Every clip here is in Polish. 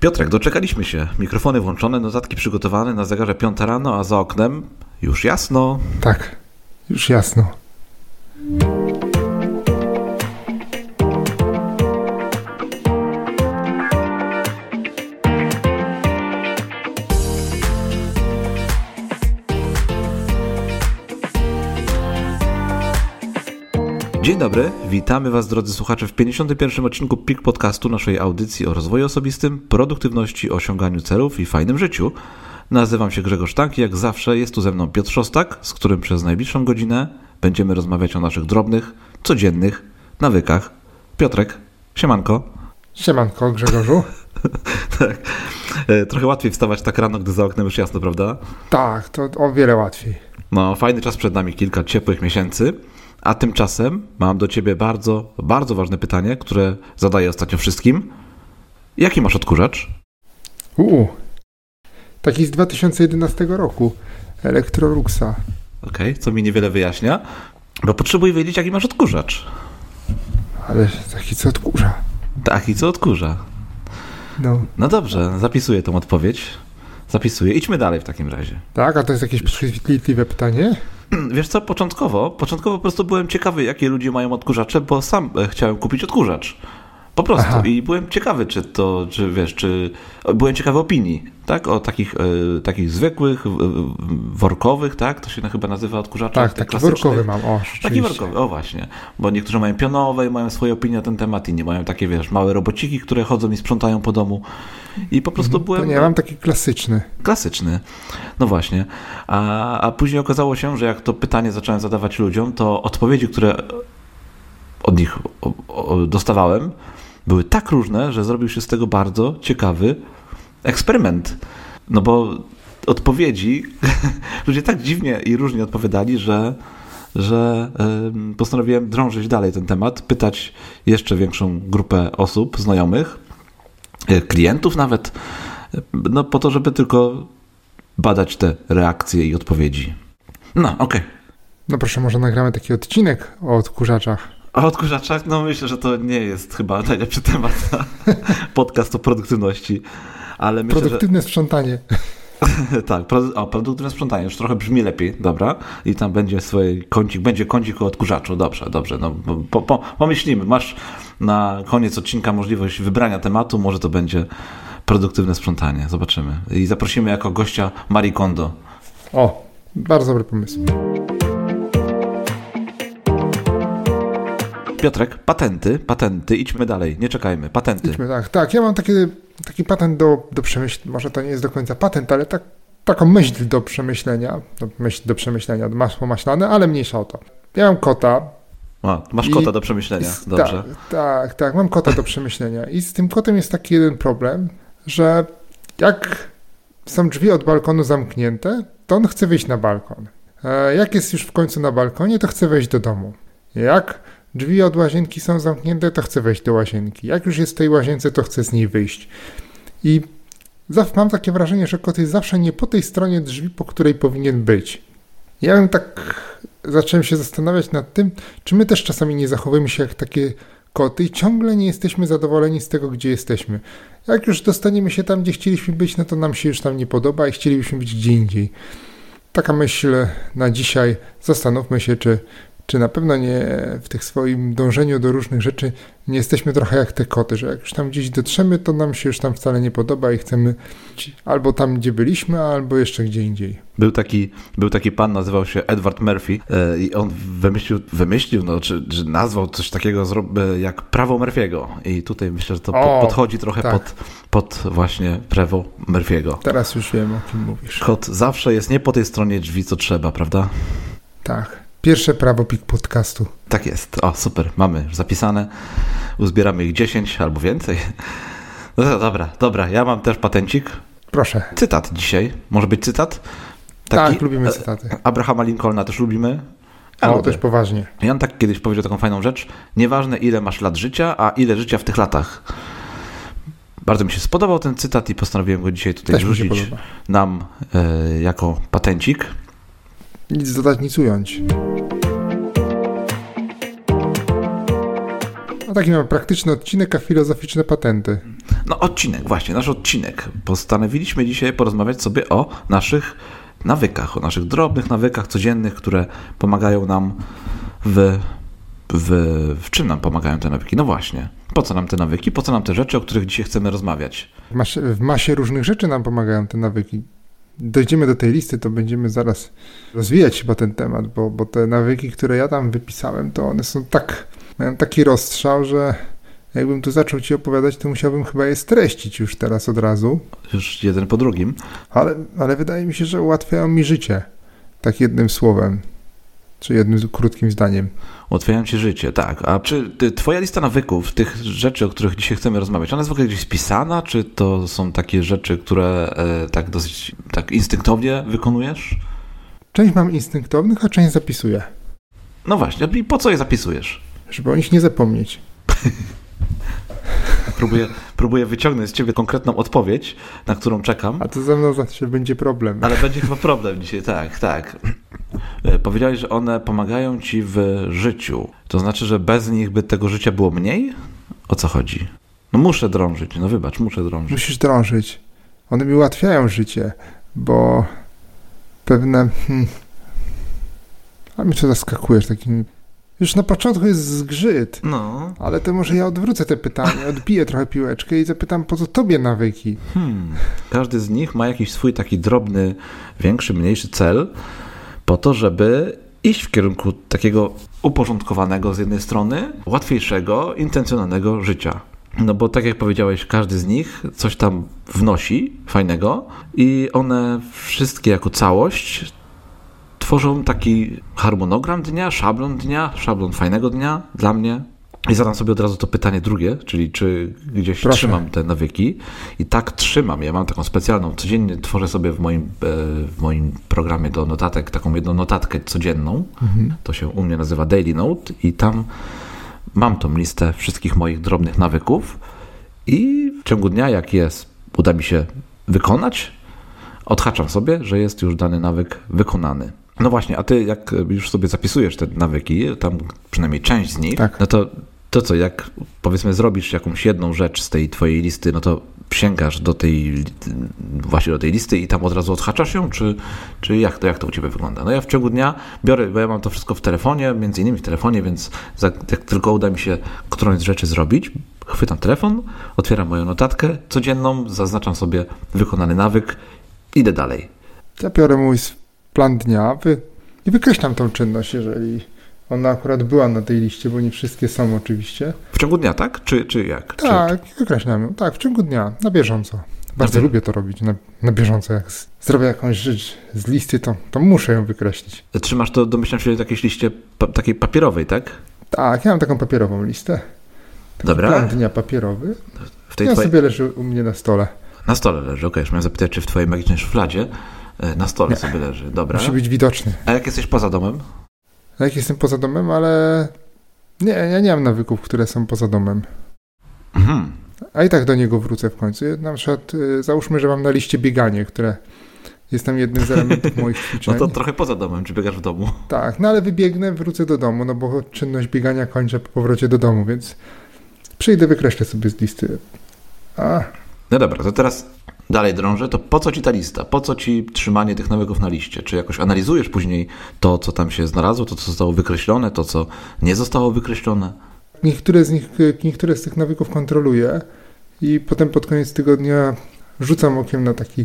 Piotrek, doczekaliśmy się. Mikrofony włączone, notatki przygotowane, na zegarze piąta rano, a za oknem już jasno. Tak, już jasno. Dzień dobry, witamy Was drodzy słuchacze w 51. odcinku PIK Podcastu, naszej audycji o rozwoju osobistym, produktywności, osiąganiu celów i fajnym życiu. Nazywam się Grzegorz Tank i jak zawsze jest tu ze mną Piotr Szostak, z którym przez najbliższą godzinę będziemy rozmawiać o naszych drobnych, codziennych nawykach. Piotrek, siemanko. Siemanko, Grzegorzu. tak. E, trochę łatwiej wstawać tak rano, gdy za oknem już jasno, prawda? Tak, to o wiele łatwiej. No, fajny czas przed nami, kilka ciepłych miesięcy. A tymczasem mam do ciebie bardzo, bardzo ważne pytanie, które zadaję ostatnio wszystkim. Jaki masz odkurzacz? Uuu, taki z 2011 roku. Electroluxa. Okej, okay, co mi niewiele wyjaśnia, bo potrzebuję wiedzieć, jaki masz odkurzacz. Ale taki co odkurza. Taki co odkurza. No. No dobrze, zapisuję tą odpowiedź. Zapisuję. Idźmy dalej w takim razie. Tak, a to jest jakieś przechwytliwe pytanie? Wiesz co, początkowo, początkowo po prostu byłem ciekawy, jakie ludzie mają odkurzacze, bo sam e, chciałem kupić odkurzacz. Po prostu. Aha. I byłem ciekawy, czy to, czy wiesz, czy. Byłem ciekawy opinii, tak? O takich, e, takich zwykłych, workowych, tak? To się chyba nazywa odkurzaczach. Tak, taki workowy mam, o. Taki workowy, o właśnie. Bo niektórzy mają pionowe i mają swoje opinie na ten temat, inni mają takie, wiesz, małe robociki, które chodzą i sprzątają po domu. I po prostu mhm. byłem. To nie, mam taki klasyczny. Klasyczny. No właśnie. A, a później okazało się, że jak to pytanie zacząłem zadawać ludziom, to odpowiedzi, które od nich dostawałem, były tak różne, że zrobił się z tego bardzo ciekawy eksperyment. No bo odpowiedzi ludzie tak dziwnie i różnie odpowiadali, że, że postanowiłem drążyć dalej ten temat, pytać jeszcze większą grupę osób, znajomych, e, klientów nawet, no po to, żeby tylko badać te reakcje i odpowiedzi. No, okej. Okay. No proszę, może nagramy taki odcinek o odkurzaczach. O odkurzaczach? No myślę, że to nie jest chyba najlepszy temat na podcast o produktywności. Ale myślę, Produktywne że... sprzątanie. tak, o, produktywne sprzątanie już trochę brzmi lepiej, dobra. I tam będzie swój kącik, będzie kącik o odkurzaczu, dobrze, dobrze. No, po, po, pomyślimy, masz na koniec odcinka możliwość wybrania tematu, może to będzie produktywne sprzątanie, zobaczymy. I zaprosimy jako gościa Marie Kondo. O, bardzo dobry pomysł. Piotrek, patenty, patenty, idźmy dalej, nie czekajmy, patenty. Idźmy, tak, tak, ja mam taki, taki patent do, do przemyślenia, może to nie jest do końca patent, ale tak, taką myśl do przemyślenia, do, myśl do przemyślenia, masło maślane, ale mniejsza o to. Ja mam kota. A, masz kota do przemyślenia, dobrze. Tak, tak, tak, mam kota do przemyślenia i z tym kotem jest taki jeden problem, że jak są drzwi od balkonu zamknięte, to on chce wyjść na balkon. E, jak jest już w końcu na balkonie, to chce wejść do domu. Jak Drzwi od łazienki są zamknięte, to chcę wejść do łazienki. Jak już jest w tej łazience, to chcę z niej wyjść. I mam takie wrażenie, że kot jest zawsze nie po tej stronie drzwi, po której powinien być. Ja bym tak zacząłem się zastanawiać nad tym, czy my też czasami nie zachowujemy się jak takie koty i ciągle nie jesteśmy zadowoleni z tego, gdzie jesteśmy. Jak już dostaniemy się tam, gdzie chcieliśmy być, no to nam się już tam nie podoba i chcielibyśmy być gdzie indziej. Taka myśl na dzisiaj. Zastanówmy się, czy czy na pewno nie w tych swoim dążeniu do różnych rzeczy nie jesteśmy trochę jak te koty, że jak już tam gdzieś dotrzemy, to nam się już tam wcale nie podoba i chcemy albo tam, gdzie byliśmy, albo jeszcze gdzie indziej. Był taki, był taki pan, nazywał się Edward Murphy e, i on wymyślił, wymyślił no, czy, czy nazwał coś takiego e, jak prawo Murphy'ego i tutaj myślę, że to o, podchodzi trochę tak. pod, pod właśnie prawo Murphy'ego. Teraz już wiem, o kim mówisz. Kot zawsze jest nie po tej stronie drzwi, co trzeba, prawda? Tak. Pierwsze prawo PIK podcastu. Tak jest. O, super. Mamy już zapisane. Uzbieramy ich 10 albo więcej. No dobra, dobra. Ja mam też patencik. Proszę. Cytat dzisiaj. Może być cytat? Taki? Tak, lubimy cytaty. Abrahama Lincolna też lubimy. Ja o, też poważnie. I on tak kiedyś powiedział taką fajną rzecz. Nieważne ile masz lat życia, a ile życia w tych latach. Bardzo mi się spodobał ten cytat i postanowiłem go dzisiaj tutaj wrzucić nam e, jako patencik. Nic dodać, nic ująć. No taki mamy praktyczny odcinek, a filozoficzne patenty. No odcinek, właśnie, nasz odcinek. Postanowiliśmy dzisiaj porozmawiać sobie o naszych nawykach, o naszych drobnych nawykach codziennych, które pomagają nam w, w, w czym nam pomagają te nawyki? No właśnie, po co nam te nawyki, po co nam te rzeczy, o których dzisiaj chcemy rozmawiać? W masie, w masie różnych rzeczy nam pomagają te nawyki. Dojdziemy do tej listy, to będziemy zaraz rozwijać chyba ten temat, bo, bo te nawyki, które ja tam wypisałem, to one są tak, mają taki rozstrzał, że jakbym tu zaczął ci opowiadać, to musiałbym chyba je streścić już teraz od razu. Już jeden po drugim. Ale, ale wydaje mi się, że ułatwiają mi życie. Tak jednym słowem. Czy jednym krótkim zdaniem. Ułatwiają ci życie, tak. A czy ty, twoja lista nawyków, tych rzeczy, o których dzisiaj chcemy rozmawiać, ona jest w ogóle gdzieś spisana, czy to są takie rzeczy, które e, tak dosyć tak instynktownie wykonujesz? Część mam instynktownych, a część zapisuję. No właśnie, i po co je zapisujesz? Żeby o nich nie zapomnieć. Próbuję, próbuję wyciągnąć z ciebie konkretną odpowiedź, na którą czekam. A to ze mną zawsze będzie problem. Ale będzie chyba problem dzisiaj, tak, tak. E, powiedziałeś, że one pomagają ci w życiu. To znaczy, że bez nich by tego życia było mniej? O co chodzi? No muszę drążyć, no wybacz, muszę drążyć. Musisz drążyć. One mi ułatwiają życie, bo pewne... Hmm, a mnie to zaskakujesz takimi już na początku jest zgrzyt. No. Ale to może ja odwrócę te pytanie, odbiję trochę piłeczkę i zapytam, po co tobie nawyki? Hmm. Każdy z nich ma jakiś swój taki drobny, większy, mniejszy cel, po to, żeby iść w kierunku takiego uporządkowanego z jednej strony, łatwiejszego, intencjonalnego życia. No bo tak jak powiedziałeś, każdy z nich coś tam wnosi fajnego i one wszystkie jako całość tworzą taki harmonogram dnia, szablon dnia, szablon fajnego dnia dla mnie. I zadam sobie od razu to pytanie drugie, czyli czy gdzieś Proszę. trzymam te nawyki. I tak trzymam. Ja mam taką specjalną, codziennie tworzę sobie w moim, e, w moim programie do notatek taką jedną notatkę codzienną. Mhm. To się u mnie nazywa Daily Note i tam mam tą listę wszystkich moich drobnych nawyków i w ciągu dnia, jak jest, uda mi się wykonać, odhaczam sobie, że jest już dany nawyk wykonany. No właśnie, a ty jak już sobie zapisujesz te nawyki, tam przynajmniej część z nich, tak. no to to co, jak powiedzmy zrobisz jakąś jedną rzecz z tej twojej listy, no to sięgasz do tej właśnie do tej listy i tam od razu odhaczasz ją, czy, czy jak, to, jak to u Ciebie wygląda? No ja w ciągu dnia biorę, bo ja mam to wszystko w telefonie, między innymi w telefonie, więc jak tylko uda mi się którąś z rzeczy zrobić, chwytam telefon, otwieram moją notatkę codzienną, zaznaczam sobie wykonany nawyk, idę dalej. Ja biorę mój plan dnia wy, i wykreślam tą czynność, jeżeli ona akurat była na tej liście, bo nie wszystkie są oczywiście. W ciągu dnia, tak? Czy, czy jak? Tak, czy... wykreślam ją. Tak, w ciągu dnia, na bieżąco. Bardzo lubię to robić na, na bieżąco. Jak z, zrobię jakąś rzecz z listy, to, to muszę ją wykreślić. Trzymasz to, domyślam się, w jakiejś liście pa, takiej papierowej, tak? Tak, ja mam taką papierową listę. Taki Dobra. Plan dnia papierowy. W tej ja twojej... sobie leży u mnie na stole. Na stole leży, okej. Okay. Już miałem zapytać, czy w twojej magicznej szufladzie E, na stole nie. sobie leży. Dobra. Musi być widoczny. A jak jesteś poza domem? A jak jestem poza domem, ale nie, ja nie mam nawyków, które są poza domem. Mhm. A i tak do niego wrócę w końcu. Na przykład y, załóżmy, że mam na liście bieganie, które jest tam jednym z elementów moich ćwiczeń. No to trochę poza domem, czy biegasz w domu? Tak, no ale wybiegnę, wrócę do domu, no bo czynność biegania kończę po powrocie do domu, więc przyjdę, wykreślę sobie z listy. A. No dobra, to teraz dalej drążę, to po co ci ta lista? Po co ci trzymanie tych nawyków na liście? Czy jakoś analizujesz później to, co tam się znalazło, to, co zostało wykreślone, to, co nie zostało wykreślone? Niektóre z nich, niektóre z tych nawyków kontroluję i potem pod koniec tygodnia rzucam okiem na taki,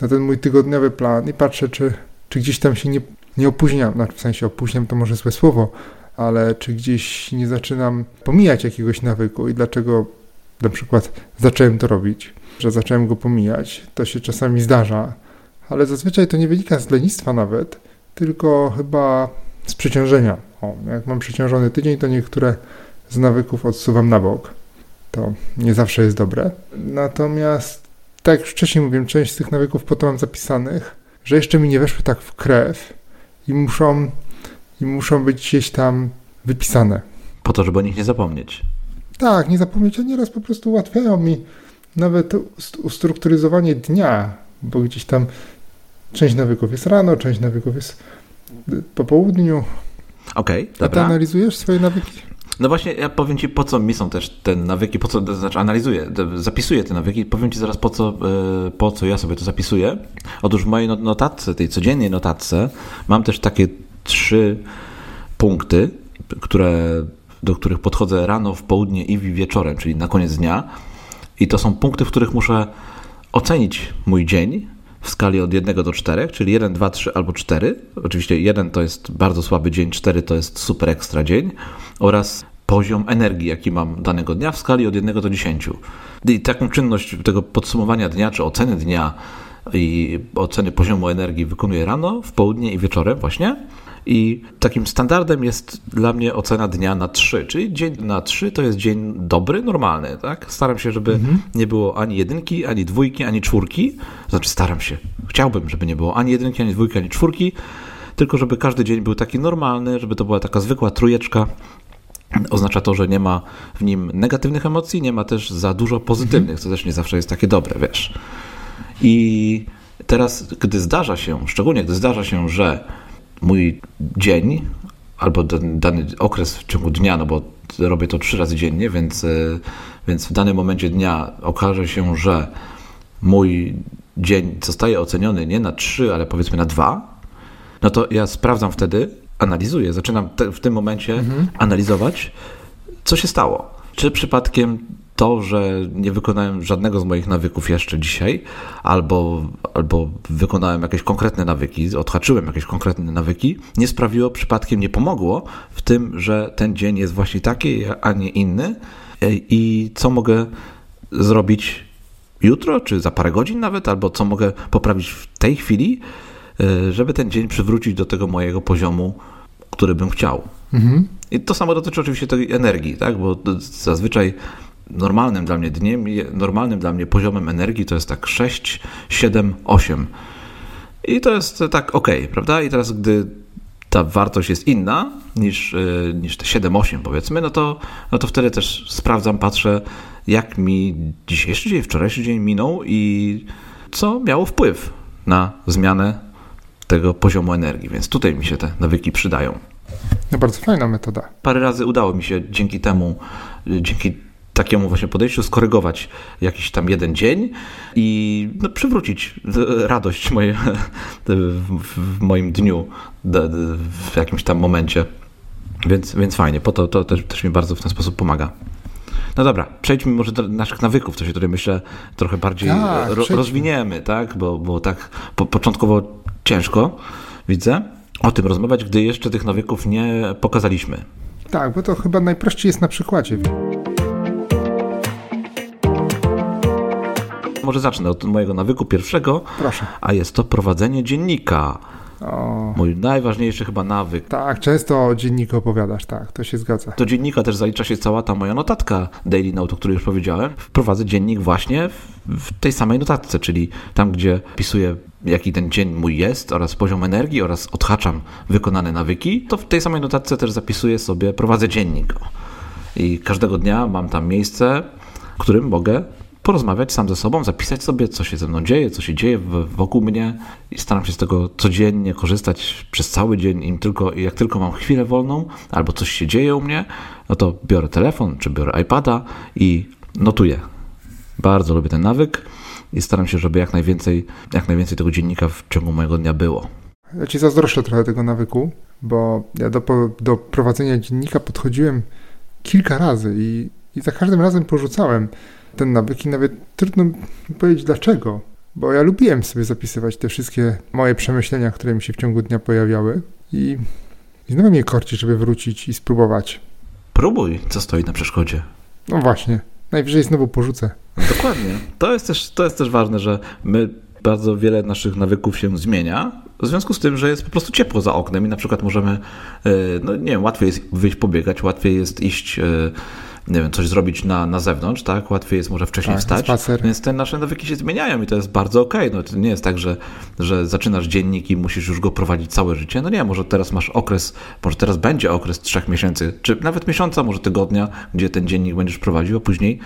na ten mój tygodniowy plan i patrzę, czy, czy gdzieś tam się nie, nie opóźniam, znaczy w sensie opóźniam to może złe słowo, ale czy gdzieś nie zaczynam pomijać jakiegoś nawyku i dlaczego na przykład zacząłem to robić że zacząłem go pomijać. To się czasami zdarza, ale zazwyczaj to nie wynika z lenistwa nawet, tylko chyba z przeciążenia. O, jak mam przeciążony tydzień, to niektóre z nawyków odsuwam na bok. To nie zawsze jest dobre. Natomiast, tak jak wcześniej mówiłem, część z tych nawyków po to mam zapisanych, że jeszcze mi nie weszły tak w krew i muszą, i muszą być gdzieś tam wypisane. Po to, żeby o nich nie zapomnieć. Tak, nie zapomnieć, a nieraz po prostu ułatwiają mi nawet ustrukturyzowanie dnia, bo gdzieś tam część nawyków jest rano, część nawyków jest po południu. Okej, okay, dobra. A ty analizujesz swoje nawyki? No właśnie, ja powiem Ci, po co mi są też te nawyki, po co, to znaczy analizuję, zapisuję te nawyki, powiem Ci zaraz, po co, e, po co ja sobie to zapisuję. Otóż w mojej notatce, tej codziennej notatce, mam też takie trzy punkty, które, do których podchodzę rano, w południe i wieczorem, czyli na koniec dnia. I to są punkty, w których muszę ocenić mój dzień w skali od 1 do 4, czyli 1, 2, 3 albo 4. Oczywiście 1 to jest bardzo słaby dzień, 4 to jest super ekstra dzień oraz poziom energii, jaki mam danego dnia w skali od 1 do 10. I taką czynność tego podsumowania dnia, czy oceny dnia i oceny poziomu energii wykonuję rano, w południe i wieczorem właśnie. I takim standardem jest dla mnie ocena dnia na 3, czyli dzień na 3 to jest dzień dobry, normalny, tak? Staram się, żeby mhm. nie było ani jedynki, ani dwójki, ani czwórki. Znaczy staram się. Chciałbym, żeby nie było ani jedynki, ani dwójki, ani czwórki, tylko żeby każdy dzień był taki normalny, żeby to była taka zwykła trójeczka. Oznacza to, że nie ma w nim negatywnych emocji, nie ma też za dużo pozytywnych, mhm. co też nie zawsze jest takie dobre, wiesz. I teraz, gdy zdarza się, szczególnie gdy zdarza się, że mój dzień albo dany okres w ciągu dnia, no bo robię to trzy razy dziennie, więc, e, więc w danym momencie dnia okaże się, że mój dzień zostaje oceniony nie na trzy, ale powiedzmy na dwa, no to ja sprawdzam wtedy, analizuję, zaczynam te, w tym momencie mhm. analizować, co się stało. Czy przypadkiem to, że nie wykonałem żadnego z moich nawyków jeszcze dzisiaj, albo, albo wykonałem jakieś konkretne nawyki, odhaczyłem jakieś konkretne nawyki, nie sprawiło, przypadkiem nie pomogło w tym, że ten dzień jest właśnie taki, a nie inny i co mogę zrobić jutro, czy za parę godzin nawet, albo co mogę poprawić w tej chwili, żeby ten dzień przywrócić do tego mojego poziomu, który bym chciał. Mhm. I to samo dotyczy oczywiście tej energii, tak? bo zazwyczaj normalnym dla mnie dniem, normalnym dla mnie poziomem energii to jest tak 6, 7, 8. I to jest tak ok, prawda? I teraz, gdy ta wartość jest inna niż, e, niż te 7-8 powiedzmy, no to, no to wtedy też sprawdzam, patrzę, jak mi dzisiejszy dzień, wczorajszy dzień minął i co miało wpływ na zmianę tego poziomu energii. Więc tutaj mi się te nawyki przydają. No bardzo fajna metoda. Parę razy udało mi się dzięki temu, dzięki takiemu właśnie podejściu skorygować jakiś tam jeden dzień i no, przywrócić radość moje, w moim dniu w jakimś tam momencie. Więc, więc fajnie, po to, to też, też mi bardzo w ten sposób pomaga. No dobra, przejdźmy może do naszych nawyków, to się tutaj myślę trochę bardziej tak, ro, rozwiniemy, tak? Bo, bo tak po, początkowo ciężko, widzę, o tym rozmawiać, gdy jeszcze tych nawyków nie pokazaliśmy. Tak, bo to chyba najprościej jest na przykładzie. Może zacznę od mojego nawyku pierwszego, Proszę. a jest to prowadzenie dziennika. O. Mój najważniejszy chyba nawyk. Tak, często o dzienniku opowiadasz, tak, to się zgadza. Do dziennika też zalicza się cała ta moja notatka Daily Note, o której już powiedziałem. Wprowadzę dziennik właśnie w, w tej samej notatce, czyli tam, gdzie pisuję jaki ten dzień mój jest oraz poziom energii oraz odhaczam wykonane nawyki, to w tej samej notatce też zapisuję sobie, prowadzę dziennik. I każdego dnia mam tam miejsce, w którym mogę porozmawiać sam ze sobą, zapisać sobie, co się ze mną dzieje, co się dzieje wokół mnie i staram się z tego codziennie korzystać przez cały dzień. Im tylko, jak tylko mam chwilę wolną albo coś się dzieje u mnie, no to biorę telefon czy biorę iPada i notuję. Bardzo lubię ten nawyk i staram się, żeby jak najwięcej, jak najwięcej tego dziennika w ciągu mojego dnia było. Ja ci zazdroszczę trochę tego nawyku, bo ja do, do prowadzenia dziennika podchodziłem kilka razy i, i za każdym razem porzucałem ten nawyk i nawet trudno powiedzieć dlaczego, bo ja lubiłem sobie zapisywać te wszystkie moje przemyślenia, które mi się w ciągu dnia pojawiały i, i znowu mnie korci, żeby wrócić i spróbować. Próbuj, co stoi na przeszkodzie. No właśnie, najwyżej znowu porzucę. Dokładnie. To jest też, to jest też ważne, że my bardzo wiele naszych nawyków się zmienia, w związku z tym, że jest po prostu ciepło za oknem i na przykład możemy, e, no nie wiem, łatwiej jest wyjść pobiegać, łatwiej jest iść e, nie wiem, coś zrobić na, na zewnątrz, tak? Łatwiej jest może wcześniej tak, wstać. Spacer. Więc te nasze nawyki się zmieniają i to jest bardzo okej. Okay. No, to nie jest tak, że, że zaczynasz dziennik i musisz już go prowadzić całe życie. No nie, może teraz masz okres, może teraz będzie okres trzech miesięcy, czy nawet miesiąca, może tygodnia, gdzie ten dziennik będziesz prowadził, a później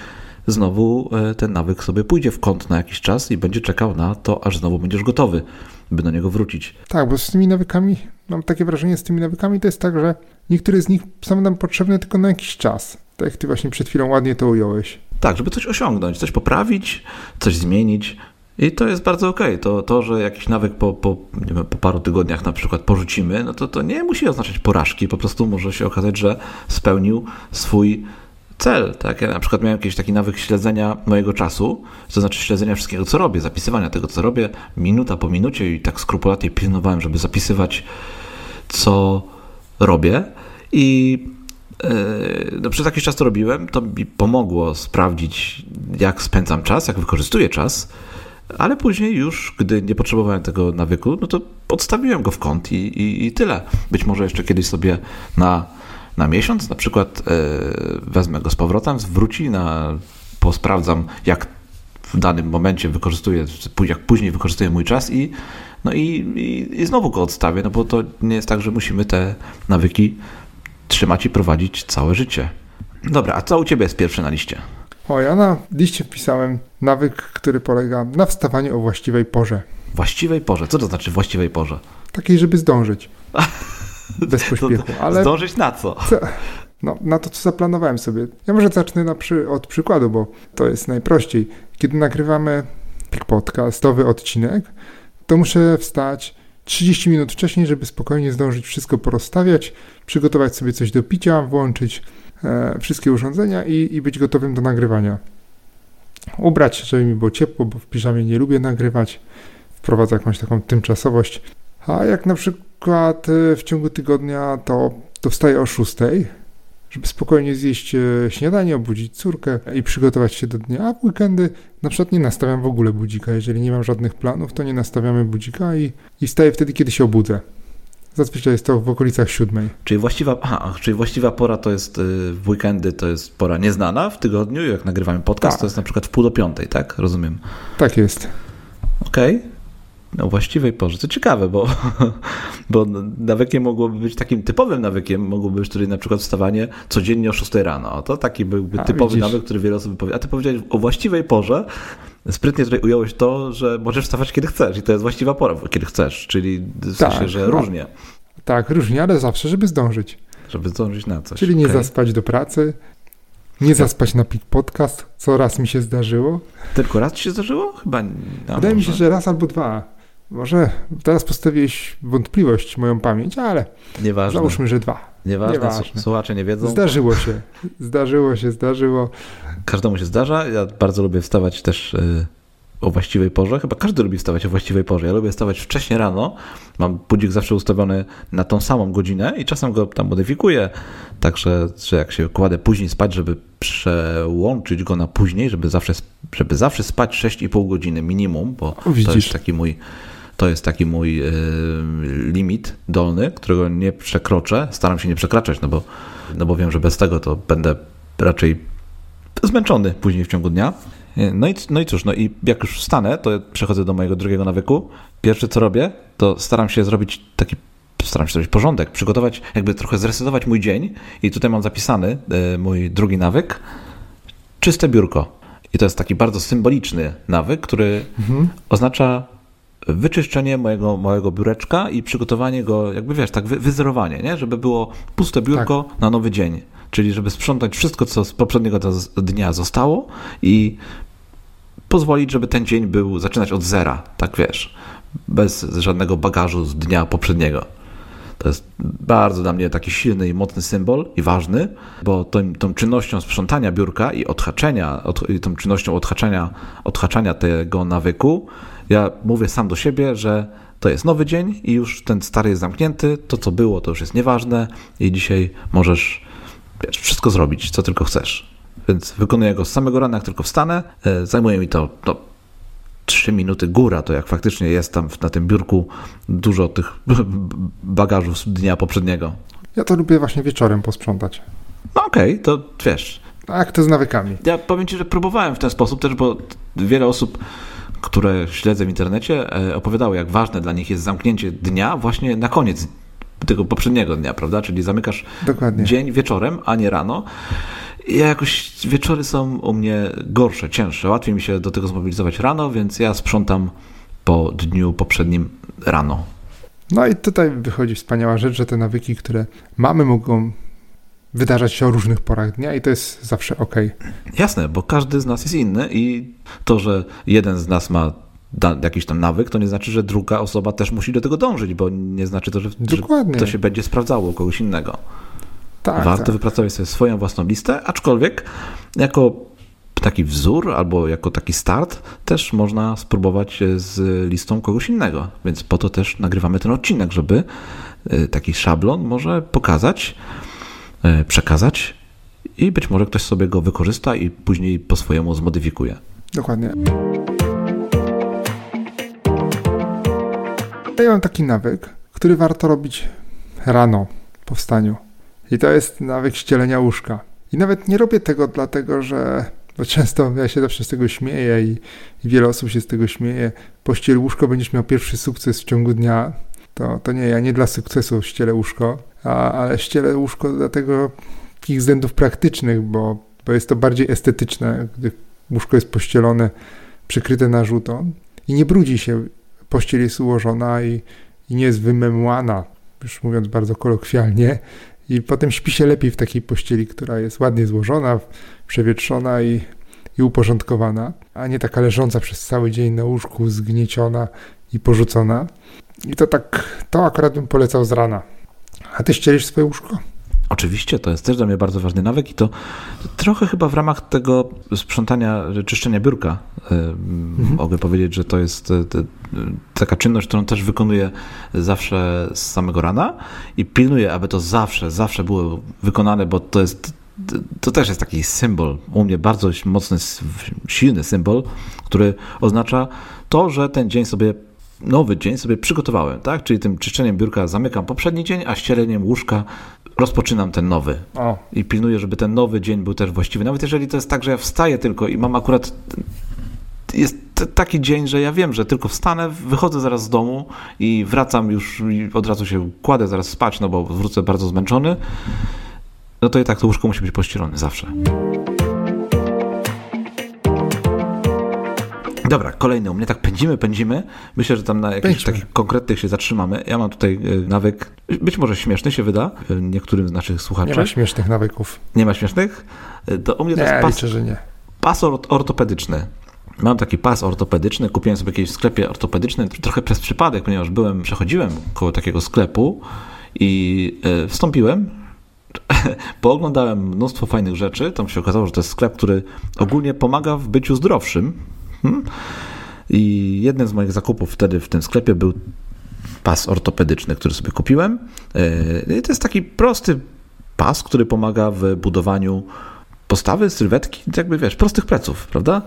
znowu e, ten nawyk sobie pójdzie w kąt na jakiś czas i będzie czekał na to, aż znowu będziesz gotowy, by do niego wrócić. Tak, bo z tymi nawykami mam takie wrażenie z tymi nawykami, to jest tak, że niektóre z nich są nam potrzebne tylko na jakiś czas. Tak jak ty właśnie przed chwilą ładnie to ująłeś. Tak, żeby coś osiągnąć, coś poprawić, coś zmienić. I to jest bardzo okej. Okay. To, to, że jakiś nawyk po, po, wiem, po paru tygodniach na przykład porzucimy, no to, to nie musi oznaczać porażki. Po prostu może się okazać, że spełnił swój cel. Tak? Ja na przykład miałem jakiś taki nawyk śledzenia mojego czasu, to znaczy śledzenia wszystkiego, co robię, zapisywania tego, co robię, minuta po minucie i tak skrupulatnie pilnowałem, żeby zapisywać, co robię. I no, przez jakiś czas to robiłem, to mi pomogło sprawdzić, jak spędzam czas, jak wykorzystuję czas, ale później już, gdy nie potrzebowałem tego nawyku, no to odstawiłem go w kąt i, i, i tyle. Być może jeszcze kiedyś sobie na na miesiąc, na przykład e, wezmę go z powrotem, wróci, na, posprawdzam, jak w danym momencie wykorzystuję, jak później wykorzystuję mój czas i, no i, i, i znowu go odstawię, no bo to nie jest tak, że musimy te nawyki trzymać i prowadzić całe życie. Dobra, a co u Ciebie jest pierwsze na liście? O, ja na liście wpisałem nawyk, który polega na wstawaniu o właściwej porze. Właściwej porze? Co to znaczy właściwej porze? Takiej, żeby zdążyć. Bez pośpiechu. Ale zdążyć na co? co? No, na to, co zaplanowałem sobie. Ja może zacznę na przy, od przykładu, bo to jest najprościej. Kiedy nagrywamy podcastowy odcinek, to muszę wstać 30 minut wcześniej, żeby spokojnie zdążyć wszystko porozstawiać, przygotować sobie coś do picia, włączyć e, wszystkie urządzenia i, i być gotowym do nagrywania. Ubrać się, żeby mi było ciepło, bo w piżamie nie lubię nagrywać. Wprowadzę jakąś taką tymczasowość. A jak na przykład e, w ciągu tygodnia to, to wstaję o 6, żeby spokojnie zjeść e, śniadanie, obudzić córkę i przygotować się do dnia, a w weekendy na przykład nie nastawiam w ogóle budzika. Jeżeli nie mam żadnych planów, to nie nastawiamy budzika i, i wstaję wtedy, kiedy się obudzę. Zazwyczaj jest to w okolicach siódmej. Czyli właściwa, aha, czyli właściwa pora to jest e, w weekendy, to jest pora nieznana w tygodniu, jak nagrywamy podcast, tak. to jest na przykład w pół do piątej, tak? Rozumiem. Tak jest. Okej. Okay. O właściwej porze. Co ciekawe, bo, bo nawykiem mogłoby być takim typowym nawykiem, mogłoby być który na przykład wstawanie codziennie o 6 rano. To taki byłby A, typowy widzisz. nawyk, który wiele osób powie. A ty powiedziałeś o właściwej porze. Sprytnie tutaj ująłeś to, że możesz wstawać kiedy chcesz i to jest właściwa pora, kiedy chcesz, czyli w sensie, tak, że no. różnie. Tak, różnie, ale zawsze, żeby zdążyć. Żeby zdążyć na coś. Czyli nie okay. zaspać do pracy, nie zaspać na podcast, co raz mi się zdarzyło. Tylko raz ci się zdarzyło? Chyba. No, Wydaje mi się, że raz albo dwa. Może teraz postawiłeś wątpliwość moją pamięć, ale Nieważne. załóżmy, że dwa. Nieważne, Nieważne. słuchacze nie wiedzą. Zdarzyło się, zdarzyło się, zdarzyło. Każdemu się zdarza. Ja bardzo lubię wstawać też y, o właściwej porze. Chyba każdy lubi wstawać o właściwej porze. Ja lubię wstawać wcześnie rano. Mam budzik zawsze ustawiony na tą samą godzinę i czasem go tam modyfikuję, także że jak się kładę później spać, żeby przełączyć go na później, żeby zawsze, żeby zawsze spać 6,5 godziny minimum, bo Widzisz. to jest taki mój to jest taki mój y, limit dolny, którego nie przekroczę. Staram się nie przekraczać, no bo, no bo wiem, że bez tego to będę raczej zmęczony później w ciągu dnia. Y, no i, no i cóż, no i jak już wstanę, to przechodzę do mojego drugiego nawyku. Pierwsze co robię, to staram się zrobić taki staram się zrobić porządek, przygotować, jakby trochę zresetować mój dzień i tutaj mam zapisany y, mój drugi nawyk, czyste biurko. I to jest taki bardzo symboliczny nawyk, który mhm. oznacza wyczyszczenie mojego małego biureczka i przygotowanie go, jakby wiesz, tak wyzerowanie, nie? żeby było puste biurko tak. na nowy dzień. Czyli żeby sprzątać wszystko, co z poprzedniego dnia zostało i pozwolić, żeby ten dzień był, zaczynać od zera, tak wiesz, bez żadnego bagażu z dnia poprzedniego. To jest bardzo dla mnie taki silny i mocny symbol i ważny, bo tą, tą czynnością sprzątania biurka i odhaczenia, od, i tą czynnością odhaczenia, odhaczania tego nawyku ja mówię sam do siebie, że to jest nowy dzień i już ten stary jest zamknięty, to co było to już jest nieważne i dzisiaj możesz wiesz, wszystko zrobić, co tylko chcesz. Więc wykonuję go z samego rana, jak tylko wstanę. E, zajmuje mi to no, 3 minuty góra, to jak faktycznie jest tam na tym biurku dużo tych bagażów z dnia poprzedniego. Ja to lubię właśnie wieczorem posprzątać. No okej, okay, to wiesz. A jak to z nawykami? Ja powiem Ci, że próbowałem w ten sposób też, bo wiele osób które śledzę w internecie, e, opowiadały, jak ważne dla nich jest zamknięcie dnia właśnie na koniec tego poprzedniego dnia, prawda? Czyli zamykasz Dokładnie. dzień wieczorem, a nie rano. Ja jakoś wieczory są u mnie gorsze, cięższe. Łatwiej mi się do tego zmobilizować rano, więc ja sprzątam po dniu poprzednim rano. No i tutaj wychodzi wspaniała rzecz, że te nawyki, które mamy, mogą wydarzać się o różnych porach dnia i to jest zawsze ok. Jasne, bo każdy z nas jest inny i to, że jeden z nas ma jakiś tam nawyk, to nie znaczy, że druga osoba też musi do tego dążyć, bo nie znaczy to, że, że to się będzie sprawdzało u kogoś innego. Tak, Warto tak. wypracować sobie swoją własną listę, aczkolwiek jako taki wzór albo jako taki start też można spróbować z listą kogoś innego. Więc po to też nagrywamy ten odcinek, żeby e, taki szablon może pokazać, przekazać i być może ktoś sobie go wykorzysta i później po swojemu zmodyfikuje. Dokładnie. Ja mam taki nawyk, który warto robić rano po wstaniu. I to jest nawyk ścielenia łóżka. I nawet nie robię tego dlatego, że bo często ja się zawsze z tego śmieję i, i wiele osób się z tego śmieje. Pościel łóżko, będziesz miał pierwszy sukces w ciągu dnia. To, to nie, ja nie dla sukcesu ścielę łóżko, a, ale ścielę łóżko dlatego takich względów praktycznych, bo, bo jest to bardziej estetyczne, gdy łóżko jest pościelone, przykryte narzutą i nie brudzi się. Pościel jest ułożona i, i nie jest wymemłana, już mówiąc bardzo kolokwialnie, i potem śpi się lepiej w takiej pościeli, która jest ładnie złożona, przewietrzona i, i uporządkowana, a nie taka leżąca przez cały dzień na łóżku, zgnieciona i porzucona. I to tak, to akurat bym polecał z rana. A ty ścielisz swoje łóżko? Oczywiście, to jest też dla mnie bardzo ważny nawyk i to trochę chyba w ramach tego sprzątania, czyszczenia biurka mhm. mogę powiedzieć, że to jest e, taka czynność, którą też wykonuję zawsze z samego rana i pilnuję, aby to zawsze, zawsze było wykonane, bo to jest to też jest taki symbol, u mnie bardzo mocny, silny symbol, który oznacza to, że ten dzień sobie nowy dzień sobie przygotowałem, tak? Czyli tym czyszczeniem biurka zamykam poprzedni dzień, a ścieleniem łóżka rozpoczynam ten nowy. O. I pilnuję, żeby ten nowy dzień był też właściwy. Nawet jeżeli to jest tak, że ja wstaję tylko i mam akurat jest taki dzień, że ja wiem, że tylko wstanę, wychodzę zaraz z domu i wracam już i od razu się kładę zaraz spać, no bo wrócę bardzo zmęczony, no to i tak to łóżko musi być pościelone zawsze. Dobra, kolejny u mnie, tak pędzimy, pędzimy. Myślę, że tam na jakichś takich konkretnych się zatrzymamy. Ja mam tutaj e, nawyk, być może śmieszny się wyda e, niektórym z naszych słuchaczy. Nie ma śmiesznych nawyków. Nie ma śmiesznych? E, to u mnie to nie, jest pas, liczę, że nie. pas ortopedyczny. Mam taki pas ortopedyczny, kupiłem sobie kiedyś w sklepie ortopedycznym, trochę przez przypadek, ponieważ byłem, przechodziłem koło takiego sklepu i wstąpiłem, pooglądałem mnóstwo fajnych rzeczy. Tam się okazało, że to jest sklep, który ogólnie pomaga w byciu zdrowszym. Hmm? I jednym z moich zakupów wtedy w tym sklepie był pas ortopedyczny, który sobie kupiłem. E, I to jest taki prosty pas, który pomaga w budowaniu postawy, sylwetki, jakby wiesz, prostych pleców, prawda?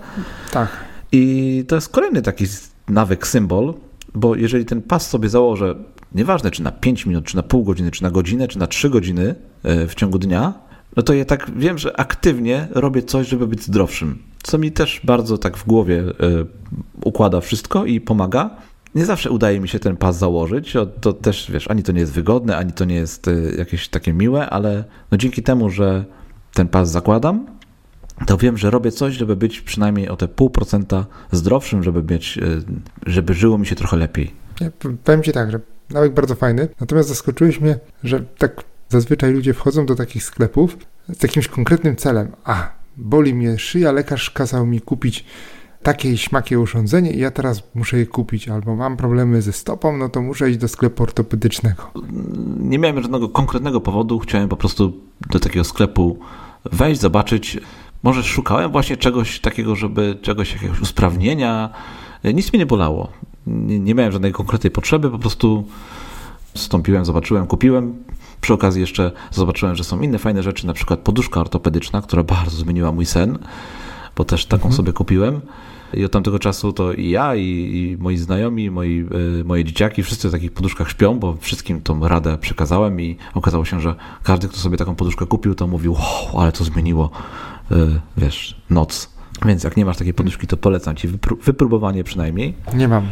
Tak. I to jest kolejny taki nawyk, symbol, bo jeżeli ten pas sobie założę, nieważne czy na 5 minut, czy na pół godziny, czy na godzinę, czy na 3 godziny e, w ciągu dnia, no to ja tak wiem, że aktywnie robię coś, żeby być zdrowszym. Co mi też bardzo tak w głowie y, układa wszystko i pomaga. Nie zawsze udaje mi się ten pas założyć. To też, wiesz, ani to nie jest wygodne, ani to nie jest y, jakieś takie miłe, ale no dzięki temu, że ten pas zakładam, to wiem, że robię coś, żeby być przynajmniej o te pół procenta zdrowszym, żeby mieć, y, żeby żyło mi się trochę lepiej. Ja powiem Ci tak, że nawyk bardzo fajny, natomiast zaskoczyłeś mnie, że tak Zazwyczaj ludzie wchodzą do takich sklepów z jakimś konkretnym celem. A, boli mnie szyja, lekarz kazał mi kupić takie i śmakie urządzenie i ja teraz muszę je kupić, albo mam problemy ze stopą, no to muszę iść do sklepu ortopedycznego. Nie miałem żadnego konkretnego powodu, chciałem po prostu do takiego sklepu wejść, zobaczyć. Może szukałem właśnie czegoś takiego, żeby czegoś, jakiegoś usprawnienia. Nic mi nie bolało. Nie, nie miałem żadnej konkretnej potrzeby, po prostu wstąpiłem, zobaczyłem, kupiłem. Przy okazji jeszcze zobaczyłem, że są inne fajne rzeczy, na przykład poduszka ortopedyczna, która bardzo zmieniła mój sen, bo też taką mhm. sobie kupiłem. I od tamtego czasu to i ja, i, i moi znajomi, moi, y, moje dzieciaki, wszyscy w takich poduszkach śpią, bo wszystkim tą radę przekazałem i okazało się, że każdy, kto sobie taką poduszkę kupił, to mówił, wow, ale to zmieniło, y, wiesz, noc. Więc jak nie masz takiej poduszki, to polecam ci wypró wypróbowanie przynajmniej. Nie mam.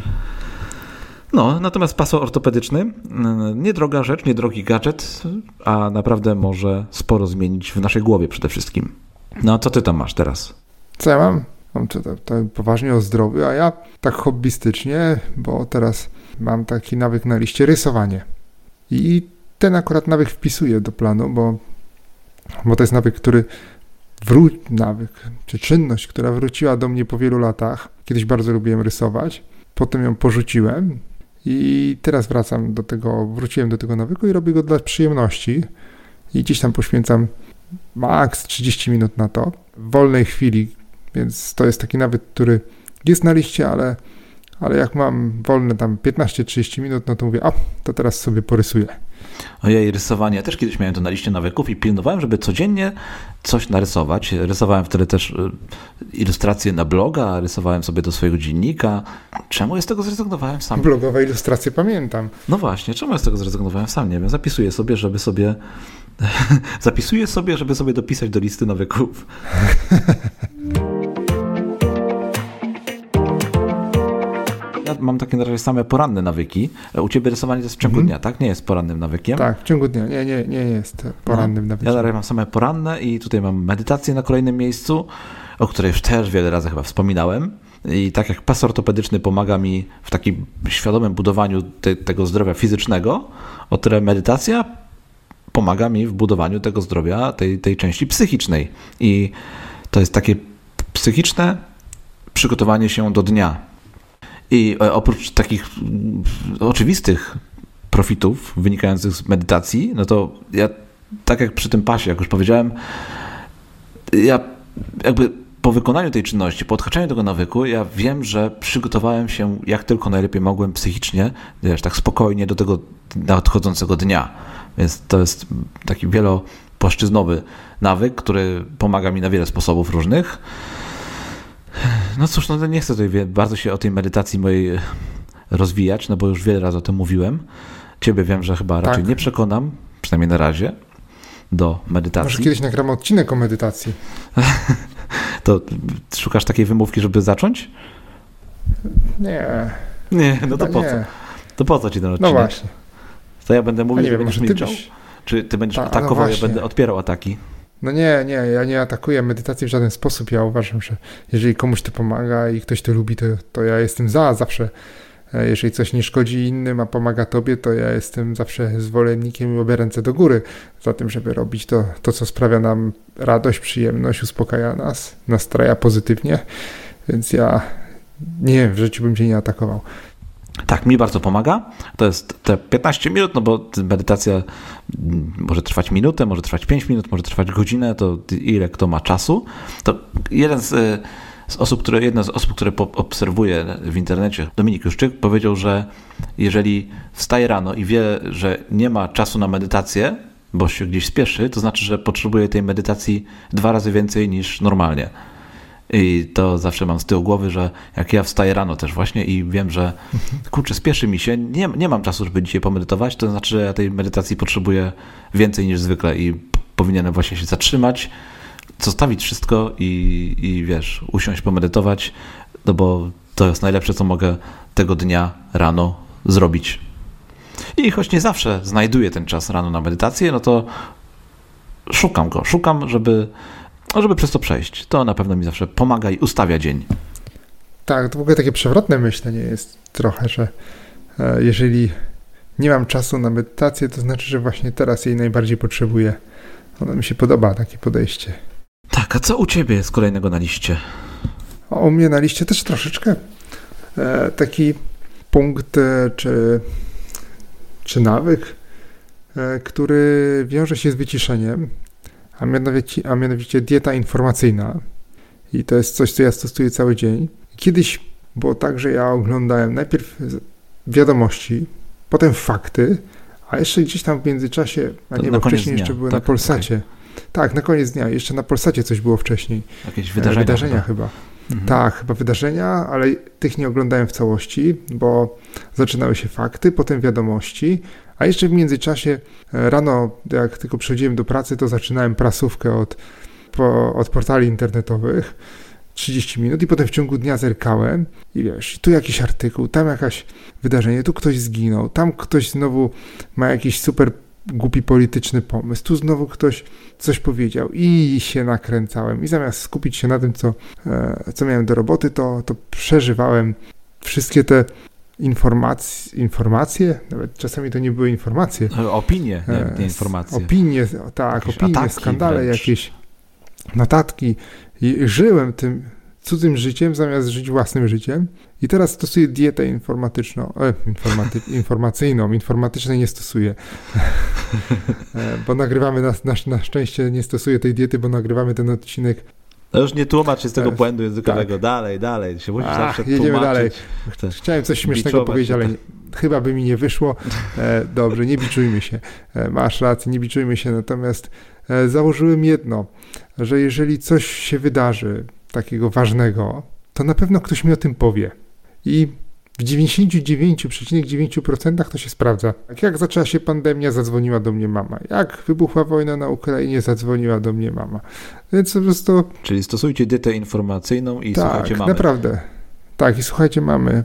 No, natomiast paso ortopedyczny, mm, niedroga rzecz, niedrogi gadżet, a naprawdę może sporo zmienić w naszej głowie przede wszystkim. No, co ty tam masz teraz? Co ja mam? Mam to, to, to poważnie o zdrowiu, a ja tak hobbystycznie, bo teraz mam taki nawyk na liście rysowanie. I ten akurat nawyk wpisuję do planu, bo, bo to jest nawyk, który wró- nawyk, czy czynność, która wróciła do mnie po wielu latach. Kiedyś bardzo lubiłem rysować, potem ją porzuciłem i teraz wracam do tego, wróciłem do tego nawyku i robię go dla przyjemności. I gdzieś tam poświęcam maks 30 minut na to, w wolnej chwili, więc to jest taki nawyk, który jest na liście, ale, ale jak mam wolne tam 15-30 minut, no to mówię, a to teraz sobie porysuję. Ojej, rysowanie. Ja też kiedyś miałem to na liście nawyków i pilnowałem, żeby codziennie coś narysować. Rysowałem wtedy też y, ilustracje na bloga, rysowałem sobie do swojego dziennika. Czemu ja z tego zrezygnowałem sam? Blogowe ilustracje pamiętam. No właśnie, czemu ja z tego zrezygnowałem sam? Nie wiem. Zapisuję sobie, żeby sobie. Zapisuję sobie, żeby sobie dopisać do listy nawyków. Ja mam takie na razie same poranne nawyki. U ciebie rysowanie to jest w ciągu Mhm. dnia, tak? Nie jest porannym nawykiem. Tak, w ciągu dnia. Nie, nie, nie jest porannym No, nawykiem. Ja na razie mam same poranne i tutaj mam medytację na kolejnym miejscu, o której już też wiele razy chyba wspominałem. I tak jak pas ortopedyczny pomaga mi w takim świadomym budowaniu te, tego zdrowia fizycznego, o tyle medytacja pomaga mi w budowaniu tego zdrowia, tej, tej części psychicznej. I to jest takie psychiczne przygotowanie się do dnia. I e, oprócz takich mm, oczywistych profitów wynikających z medytacji, no to ja, tak jak przy tym pasie, jak już powiedziałem, ja jakby po wykonaniu tej czynności, po odhaczeniu tego nawyku, ja wiem, że przygotowałem się jak tylko najlepiej mogłem psychicznie, wiesz, tak spokojnie do tego nadchodzącego dnia. Więc to jest taki wielopłaszczyznowy nawyk, który pomaga mi na wiele sposobów różnych. No cóż, no nie chcę tutaj bardzo się o tej medytacji mojej rozwijać, no bo już wiele razy o tym mówiłem. Ciebie wiem, że chyba raczej Tak. nie przekonam, przynajmniej na razie, do Może medytacji. kiedyś nagramy odcinek o medytacji. To szukasz takiej wymówki, żeby zacząć? Nie, Nie, no to po co? nie. To po co ci ten No odcinek? właśnie. To ja będę No mówił, że będziesz może milczał? byś... Czy ty będziesz Ta, no atakował, ja będę odpierał ataki? No nie, nie, ja nie atakuję medytacji w żaden sposób. Ja uważam, że jeżeli komuś to pomaga i ktoś to lubi, to, to ja jestem za zawsze. E, Jeżeli coś nie szkodzi innym, a pomaga tobie, to ja jestem zawsze zwolennikiem i obie ręce do góry za tym, żeby robić to, to, co sprawia nam radość, przyjemność, uspokaja nas, nastraja pozytywnie. Więc ja nie, w życiu bym cię nie atakował. Tak, mi bardzo pomaga. To jest te 15 minut, no bo medytacja mm, może trwać minutę, może trwać 5 minut, może trwać godzinę, to ile kto ma czasu. To jeden z, y, z osób, które, jedna z osób, które obserwuję w internecie, Dominik Juszczyk, powiedział, że jeżeli wstaje rano i wie, że nie ma czasu na medytację, bo się gdzieś spieszy, to znaczy, że potrzebuje tej medytacji dwa razy więcej niż normalnie. I to zawsze mam z tyłu głowy, że jak ja wstaję rano też właśnie i wiem, że kurczę, spieszy mi się, nie, nie mam czasu, żeby dzisiaj pomedytować, to znaczy, że ja tej medytacji potrzebuję więcej niż zwykle i powinienem właśnie się zatrzymać, zostawić wszystko i, i wiesz, usiąść, pomedytować, no bo to jest najlepsze, co mogę tego dnia rano zrobić. I choć nie zawsze znajduję ten czas rano na medytację, no to szukam go, szukam, żeby, żeby przez to przejść. To na pewno mi zawsze pomaga i ustawia dzień. Tak, to w ogóle takie przewrotne myślenie jest trochę, że e, jeżeli nie mam czasu na medytację, to znaczy, że właśnie teraz jej najbardziej potrzebuję. Ono mi się podoba, takie podejście. Tak, a co u ciebie jest kolejnego na liście? U mnie na liście też troszeczkę e, taki punkt e, czy, czy nawyk, e, który wiąże się z wyciszeniem, a mianowicie, a mianowicie dieta informacyjna. I to jest coś, co ja stosuję cały dzień. Kiedyś było tak, że ja oglądałem najpierw wiadomości, potem fakty, a jeszcze gdzieś tam w międzyczasie, a To nie, bo wcześniej dnia, jeszcze były tak? na Polsacie. Tak, na koniec dnia. Jeszcze na Polsacie coś było wcześniej. Jakieś wydarzenia? wydarzenia chyba? chyba. Tak, chyba wydarzenia, ale tych nie oglądałem w całości, bo zaczynały się fakty, potem wiadomości, a jeszcze w międzyczasie e, rano, jak tylko przychodziłem do pracy, to zaczynałem prasówkę od, po, od portali internetowych. 30 minut i potem w ciągu dnia zerkałem i wiesz, tu jakiś artykuł, tam jakaś wydarzenie, tu ktoś zginął, tam ktoś znowu ma jakiś super głupi polityczny pomysł, tu znowu ktoś coś powiedział i się nakręcałem. I zamiast skupić się na tym, co, e, co miałem do roboty, to, to przeżywałem wszystkie te informacje, informacje, nawet czasami to nie były informacje. Opinie, nie, nie informacje. Opinie, tak, jakieś opinie, skandale, wręcz. jakieś notatki. I żyłem tym cudzym życiem zamiast żyć własnym życiem. I teraz stosuję dietę informatyczną, e, informaty, informacyjną, informatycznej nie stosuję, e, bo nagrywamy, na, na, na szczęście nie stosuję tej diety, bo nagrywamy ten odcinek no już nie tłumacz się z tego e, błędu językowego. Tak. Dalej, dalej. Się musisz zawsze jedziemy tłumaczyć. dalej. Chciałem coś śmiesznego powiedzieć, ale nie, chyba by mi nie wyszło. E, dobrze, nie biczujmy się. E, masz rację, nie biczujmy się. Natomiast e, założyłem jedno, że jeżeli coś się wydarzy takiego ważnego, to na pewno ktoś mi o tym powie. I w 99,9% to się sprawdza. Tak jak zaczęła się pandemia, zadzwoniła do mnie mama. Jak wybuchła wojna na Ukrainie, zadzwoniła do mnie mama. Więc po prostu... Czyli stosujcie dietę informacyjną i tak, słuchajcie mamy. naprawdę. Tak, i słuchajcie mamy.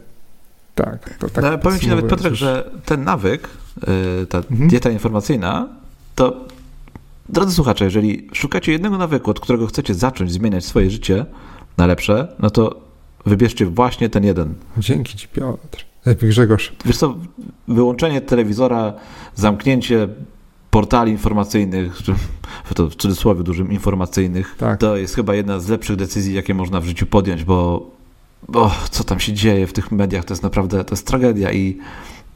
Tak. To tak no, powiem Ci nawet, Piotrek, że ten nawyk, y, ta mhm. dieta informacyjna, to drodzy słuchacze, jeżeli szukacie jednego nawyku, od którego chcecie zacząć zmieniać swoje życie na lepsze, no to Wybierzcie właśnie ten jeden. Dzięki Ci, Piotr. Grzegorz. Wiesz co, wyłączenie telewizora, zamknięcie portali informacyjnych, to w cudzysłowie dużym informacyjnych, tak. to jest chyba jedna z lepszych decyzji, jakie można w życiu podjąć, bo, bo co tam się dzieje w tych mediach, to jest naprawdę, to jest tragedia i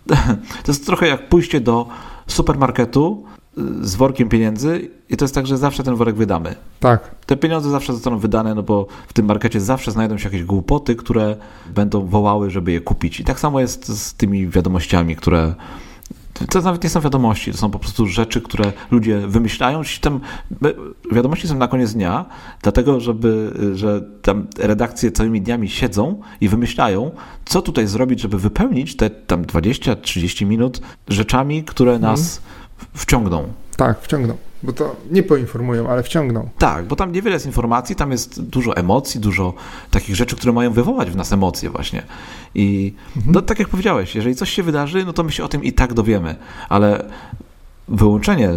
to jest trochę jak pójście do supermarketu z workiem pieniędzy i to jest tak, że zawsze ten worek wydamy. Tak. Te pieniądze zawsze zostaną wydane, no bo w tym markecie zawsze znajdą się jakieś głupoty, które będą wołały, żeby je kupić. I tak samo jest z tymi wiadomościami, które to nawet nie są wiadomości, to są po prostu rzeczy, które ludzie wymyślają. Tam wiadomości są na koniec dnia, dlatego żeby, że tam redakcje całymi dniami siedzą i wymyślają, co tutaj zrobić, żeby wypełnić te tam 20-30 minut rzeczami, które nas hmm wciągną. Tak, wciągną. Bo to nie poinformują, ale wciągną. Tak, bo tam niewiele jest informacji, tam jest dużo emocji, dużo takich rzeczy, które mają wywołać w nas emocje właśnie. I mhm. no, tak jak powiedziałeś, jeżeli coś się wydarzy, no to my się o tym i tak dowiemy, ale wyłączenie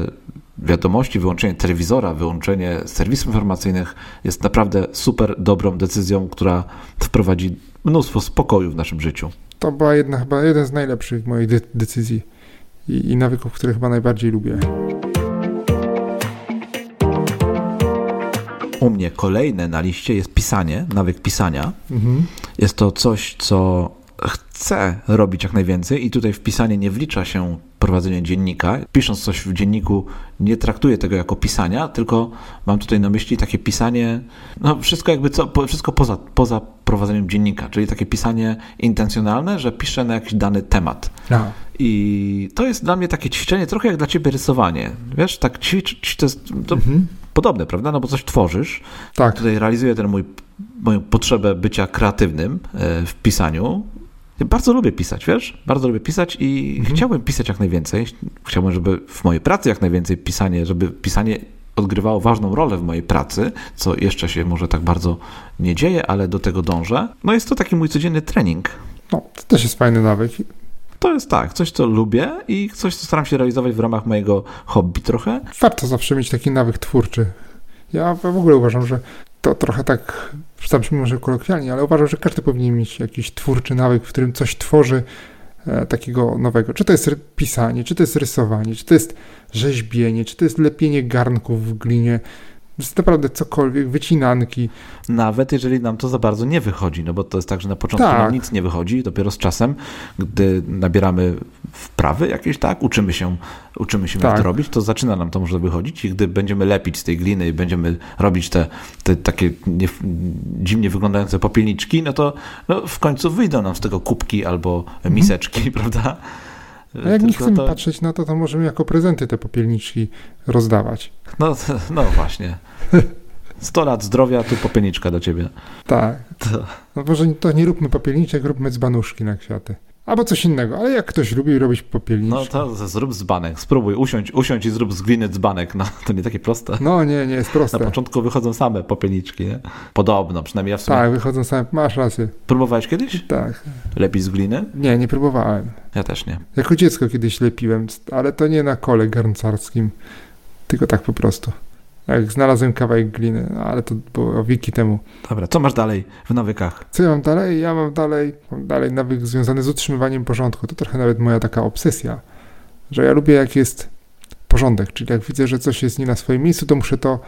wiadomości, wyłączenie telewizora, wyłączenie serwisów informacyjnych jest naprawdę super dobrą decyzją, która wprowadzi mnóstwo spokoju w naszym życiu. To była jedna, chyba jeden z najlepszych moich de decyzji i, i nawyków, które chyba najbardziej lubię. U mnie kolejne na liście jest pisanie, nawyk pisania. Mhm. Jest to coś, co chcę robić jak najwięcej i tutaj wpisanie nie wlicza się prowadzenie dziennika. Pisząc coś w dzienniku nie traktuję tego jako pisania, tylko mam tutaj na myśli takie pisanie, no wszystko jakby co, wszystko poza, poza prowadzeniem dziennika, czyli takie pisanie intencjonalne, że piszę na jakiś dany temat. Aha. I to jest dla mnie takie ćwiczenie, trochę jak dla ciebie rysowanie. Wiesz, tak ćwicz, to jest to mhm. podobne, prawda? No bo coś tworzysz. Tak. Tutaj realizuję ten mój, moją potrzebę bycia kreatywnym e, w pisaniu. Ja bardzo lubię pisać, wiesz? Bardzo lubię pisać i mhm. chciałbym pisać jak najwięcej. Chciałbym, żeby w mojej pracy jak najwięcej pisanie, żeby pisanie odgrywało ważną rolę w mojej pracy, co jeszcze się może tak bardzo nie dzieje, ale do tego dążę. No jest to taki mój codzienny trening. No, to też jest fajny nawyk. To jest tak, coś co lubię i coś co staram się realizować w ramach mojego hobby trochę. Warto zawsze mieć taki nawyk twórczy. Ja w ogóle uważam, że to trochę tak zabrzmi może kolokwialnie, ale uważam, że każdy powinien mieć jakiś twórczy nawyk, w którym coś tworzy e, takiego nowego. Czy to jest pisanie, czy to jest rysowanie, czy to jest rzeźbienie, czy to jest lepienie garnków w glinie, jest naprawdę cokolwiek, wycinanki. Nawet jeżeli nam to za bardzo nie wychodzi, no bo to jest tak, że na początku tak. nam nic nie wychodzi, dopiero z czasem, gdy nabieramy wprawy jakieś, tak, uczymy się, uczymy się tak. jak to robić, to zaczyna nam to może wychodzić i gdy będziemy lepić z tej gliny i będziemy robić te, te takie nie, dziwnie wyglądające popielniczki, no to no, w końcu wyjdą nam z tego kubki albo mhm. miseczki, prawda? A jak nie chcemy to... patrzeć na to, to możemy jako prezenty te popielniczki rozdawać. No, no właśnie. 100 lat zdrowia, tu popielniczka do ciebie. Tak. To... No może to nie róbmy popielniczek, róbmy dzbanuszki na kwiaty. Albo coś innego, ale jak ktoś lubi robić popielniczki. No to zrób dzbanek, spróbuj, usiądź, usiądź i zrób z gliny dzbanek. No to nie takie proste. No nie, nie jest proste. Na początku wychodzą same popielniczki, nie? Podobno, przynajmniej ja w sumie. Tak, wychodzą same, masz rację. Próbowałeś kiedyś? Tak. Lepiej z gliny? Nie, nie próbowałem. Ja też nie. Jako dziecko kiedyś lepiłem, ale to nie na kole garncarskim, tylko tak po prostu. Jak znalazłem kawałek gliny, no, ale to było wieki temu. Dobra, co masz dalej w nawykach? Co ja mam dalej? Ja mam dalej, mam dalej nawyk związany z utrzymywaniem porządku. To trochę nawet moja taka obsesja, że ja lubię jak jest porządek, czyli jak widzę, że coś jest nie na swoim miejscu, to muszę to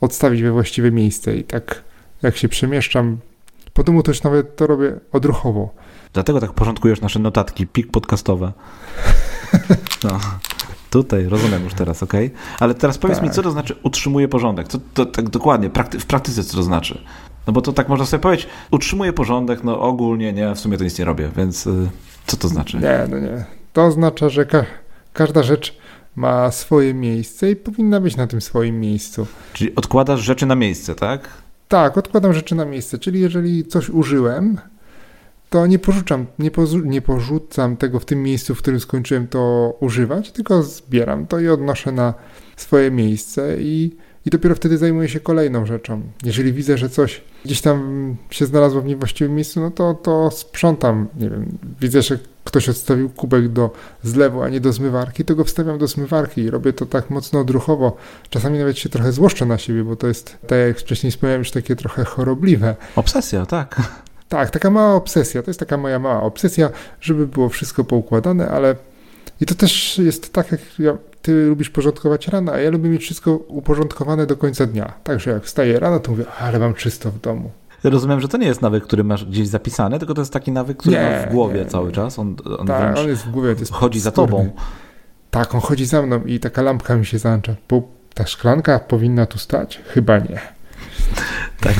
odstawić we właściwe miejsce i tak jak się przemieszczam po domu, już nawet to robię odruchowo. Dlatego tak porządkujesz nasze notatki, pik podcastowe. No. Tutaj, rozumiem już teraz, ok? Ale teraz powiedz tak. mi, co to znaczy utrzymuje porządek? Co to tak dokładnie, prakty w praktyce co to znaczy? No bo to tak można sobie powiedzieć, utrzymuję porządek, no ogólnie nie, w sumie to nic nie robię, więc y, co to znaczy? Nie, no nie. To oznacza, że ka każda rzecz ma swoje miejsce i powinna być na tym swoim miejscu. Czyli odkładasz rzeczy na miejsce, tak? Tak, odkładam rzeczy na miejsce, czyli jeżeli coś użyłem, to nie porzucam, nie, nie porzucam tego w tym miejscu, w którym skończyłem to używać, tylko zbieram to i odnoszę na swoje miejsce i, i dopiero wtedy zajmuję się kolejną rzeczą. Jeżeli widzę, że coś gdzieś tam się znalazło w niewłaściwym miejscu, no to, to sprzątam, nie wiem, widzę, że ktoś odstawił kubek do zlewu, a nie do zmywarki, to go wstawiam do zmywarki i robię to tak mocno odruchowo. Czasami nawet się trochę złoszczę na siebie, bo to jest, tak jak wcześniej wspomniałem, już takie trochę chorobliwe. Obsesja, tak. Tak, taka mała obsesja. To jest taka moja mała obsesja, żeby było wszystko poukładane, ale i to też jest tak, jak ja, ty lubisz porządkować rano, a ja lubię mieć wszystko uporządkowane do końca dnia. Także jak wstaję rano, to mówię, ale mam czysto w domu. Rozumiem, że to nie jest nawyk, który masz gdzieś zapisany, tylko to jest taki nawyk, który nie, masz w głowie nie, cały nie. czas. On, on, tak, on jest w głowie. To jest chodzi za tobą. Tak, on chodzi za mną i taka lampka mi się załącza. Bo ta szklanka powinna tu stać? Chyba nie. tak.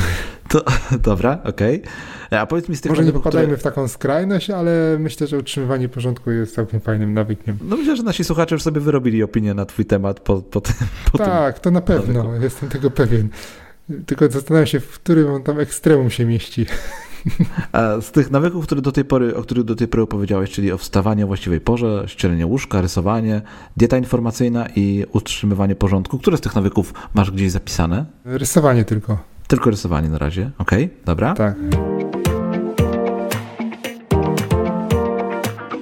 To, dobra, okej. Okay. A powiedz mi z tych Może nie popadajmy które... w taką skrajność, ale myślę, że utrzymywanie porządku jest całkiem fajnym nawykiem. No myślę, że nasi słuchacze już sobie wyrobili opinię na twój temat po, po tym. Po tak, tym to na pewno, nawyku. jestem tego pewien. Tylko zastanawiam się, w którym on tam ekstremum się mieści. A z tych nawyków, które do tej pory, o których do tej pory opowiedziałeś, czyli o wstawaniu o właściwej porze, ścielenie łóżka, rysowanie, dieta informacyjna i utrzymywanie porządku, które z tych nawyków masz gdzieś zapisane? Rysowanie tylko. Tylko rysowanie na razie. Okej, okay, dobra. Tak.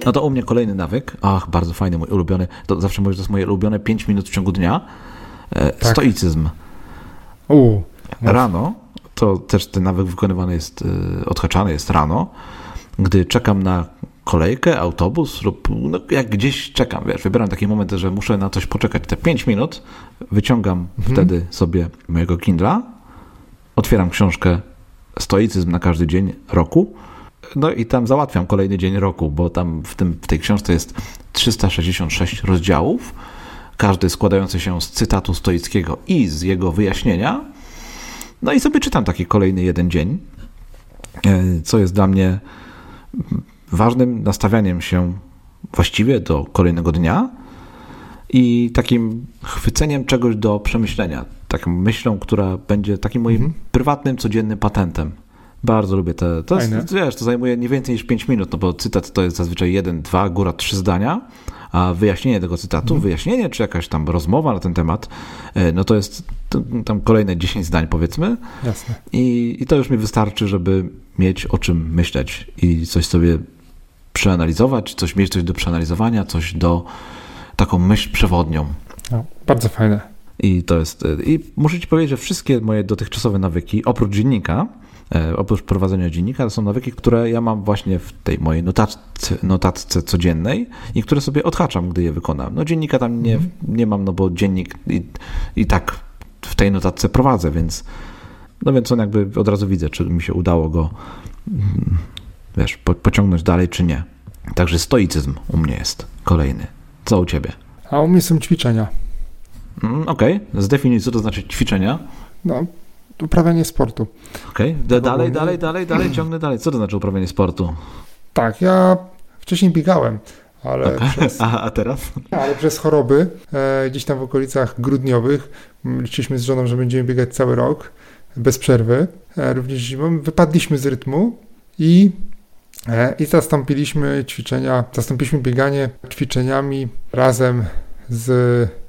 No to u mnie kolejny nawyk. Ach, bardzo fajny, mój ulubiony. To zawsze mówię, że to jest moje ulubione 5 minut w ciągu dnia. E, tak. Stoicyzm. U, rano, to też ten nawyk wykonywany jest, e, odhaczany jest rano, gdy czekam na kolejkę, autobus lub no, jak gdzieś czekam, wiesz, wybieram taki moment, że muszę na coś poczekać te 5 minut, wyciągam mhm. wtedy sobie mojego Kindla, otwieram książkę Stoicyzm na każdy dzień roku, no i tam załatwiam kolejny dzień roku, bo tam w, tym, w tej książce jest 366 rozdziałów, każdy składający się z cytatu stoickiego i z jego wyjaśnienia. No i sobie czytam taki kolejny jeden dzień, e, co jest dla mnie ważnym nastawianiem się właściwie do kolejnego dnia i takim chwyceniem czegoś do przemyślenia. Taką myślą, która będzie takim moim mhm. prywatnym, codziennym patentem. Bardzo lubię te. To, jest, wiesz, to zajmuje nie więcej niż 5 minut, no bo cytat to jest zazwyczaj jeden, dwa, góra trzy zdania, a wyjaśnienie tego cytatu, mhm. wyjaśnienie czy jakaś tam rozmowa na ten temat, e, no to jest tam kolejne 10 zdań powiedzmy. Jasne. I, I to już mi wystarczy, żeby mieć o czym myśleć i coś sobie przeanalizować, coś mieć coś do przeanalizowania, coś do taką myśl przewodnią. No, bardzo fajne. I to jest. E, I muszę ci powiedzieć, że wszystkie moje dotychczasowe nawyki, oprócz dziennika, E, oprócz prowadzenia dziennika, to są nawyki, które ja mam właśnie w tej mojej notatce, notatce codziennej i które sobie odhaczam, gdy je wykonam. No dziennika tam nie, mhm. nie mam, no bo dziennik i, i tak w tej notatce prowadzę, więc no więc on jakby od razu widzę, czy mi się udało go mm, wiesz, po, pociągnąć dalej, czy nie. Także stoicyzm u mnie jest kolejny. Co u ciebie? A u mnie są ćwiczenia. Mm, Okej, okay. zdefiniuj, co to znaczy ćwiczenia. No, uprawianie sportu. Okej, okay. dalej, dalej, dalej, dalej, ciągnę dalej. Co to znaczy uprawianie sportu? Tak, ja wcześniej biegałem, ale okay. przez, a, a, teraz? Ale przez choroby, e, gdzieś tam w okolicach grudniowych, liczyliśmy z żoną, że będziemy biegać cały rok, bez przerwy, e, również zimą, wypadliśmy z rytmu i e, i zastąpiliśmy ćwiczenia, zastąpiliśmy bieganie ćwiczeniami razem z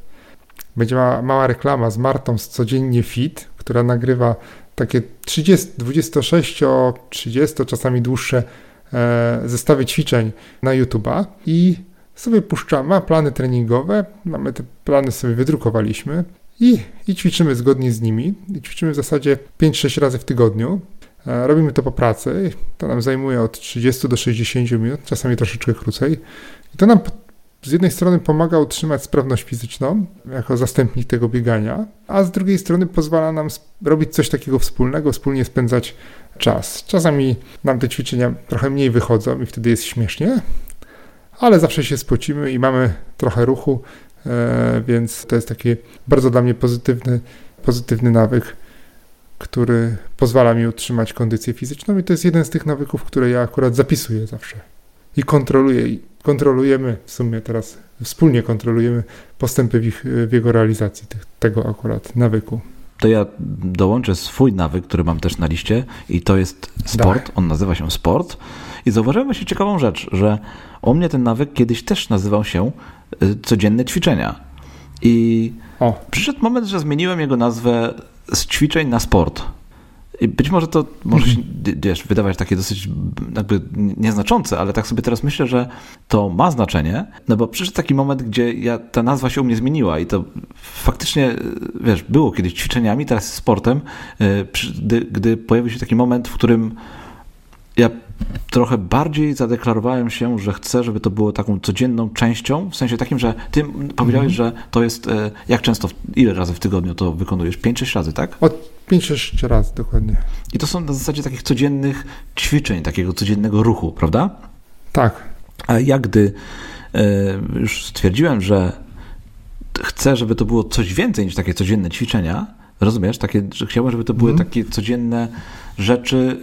będzie mała, mała reklama z Martą z Codziennie Fit, która nagrywa takie 30, 26, 30, czasami dłuższe e, zestawy ćwiczeń na YouTube'a i sobie puszczamy, ma plany treningowe, mamy te plany sobie wydrukowaliśmy i, i ćwiczymy zgodnie z nimi. I ćwiczymy w zasadzie 5-6 razy w tygodniu. E, robimy to po pracy, to nam zajmuje od 30 do 60 minut, czasami troszeczkę krócej. I to nam z jednej strony pomaga utrzymać sprawność fizyczną, jako zastępnik tego biegania, a z drugiej strony pozwala nam robić coś takiego wspólnego, wspólnie spędzać czas. Czasami nam te ćwiczenia trochę mniej wychodzą i wtedy jest śmiesznie, ale zawsze się spocimy i mamy trochę ruchu, e, więc to jest taki bardzo dla mnie pozytywny, pozytywny nawyk, który pozwala mi utrzymać kondycję fizyczną i to jest jeden z tych nawyków, które ja akurat zapisuję zawsze i kontroluję. Kontrolujemy w sumie teraz, wspólnie kontrolujemy postępy w, ich, w jego realizacji, tych, tego akurat nawyku. To ja dołączę swój nawyk, który mam też na liście i to jest sport. Daj. On nazywa się sport. I zauważyłem właśnie ciekawą rzecz, że u mnie ten nawyk kiedyś też nazywał się y, codzienne ćwiczenia. I o. przyszedł moment, że zmieniłem jego nazwę z ćwiczeń na sport. Być może to może się wiesz, wydawać takie dosyć jakby nieznaczące, ale tak sobie teraz myślę, że to ma znaczenie, no bo przyszedł taki moment, gdzie ja, ta nazwa się u mnie zmieniła i to faktycznie, wiesz, było kiedyś ćwiczeniami, teraz sportem, y, gdy, gdy pojawił się taki moment, w którym ja trochę bardziej zadeklarowałem się, że chcę, żeby to było taką codzienną częścią, w sensie takim, że ty powiedziałeś, mm -hmm. że to jest, e, jak często, ile razy w tygodniu to wykonujesz? 5-6 razy, tak? Od 5-6 razy, dokładnie. I to są na zasadzie takich codziennych ćwiczeń, takiego codziennego ruchu, prawda? Tak. A ja gdy e, już stwierdziłem, że chcę, żeby to było coś więcej niż takie codzienne ćwiczenia, rozumiesz, takie, że chciałem, żeby to były mm. takie codzienne rzeczy,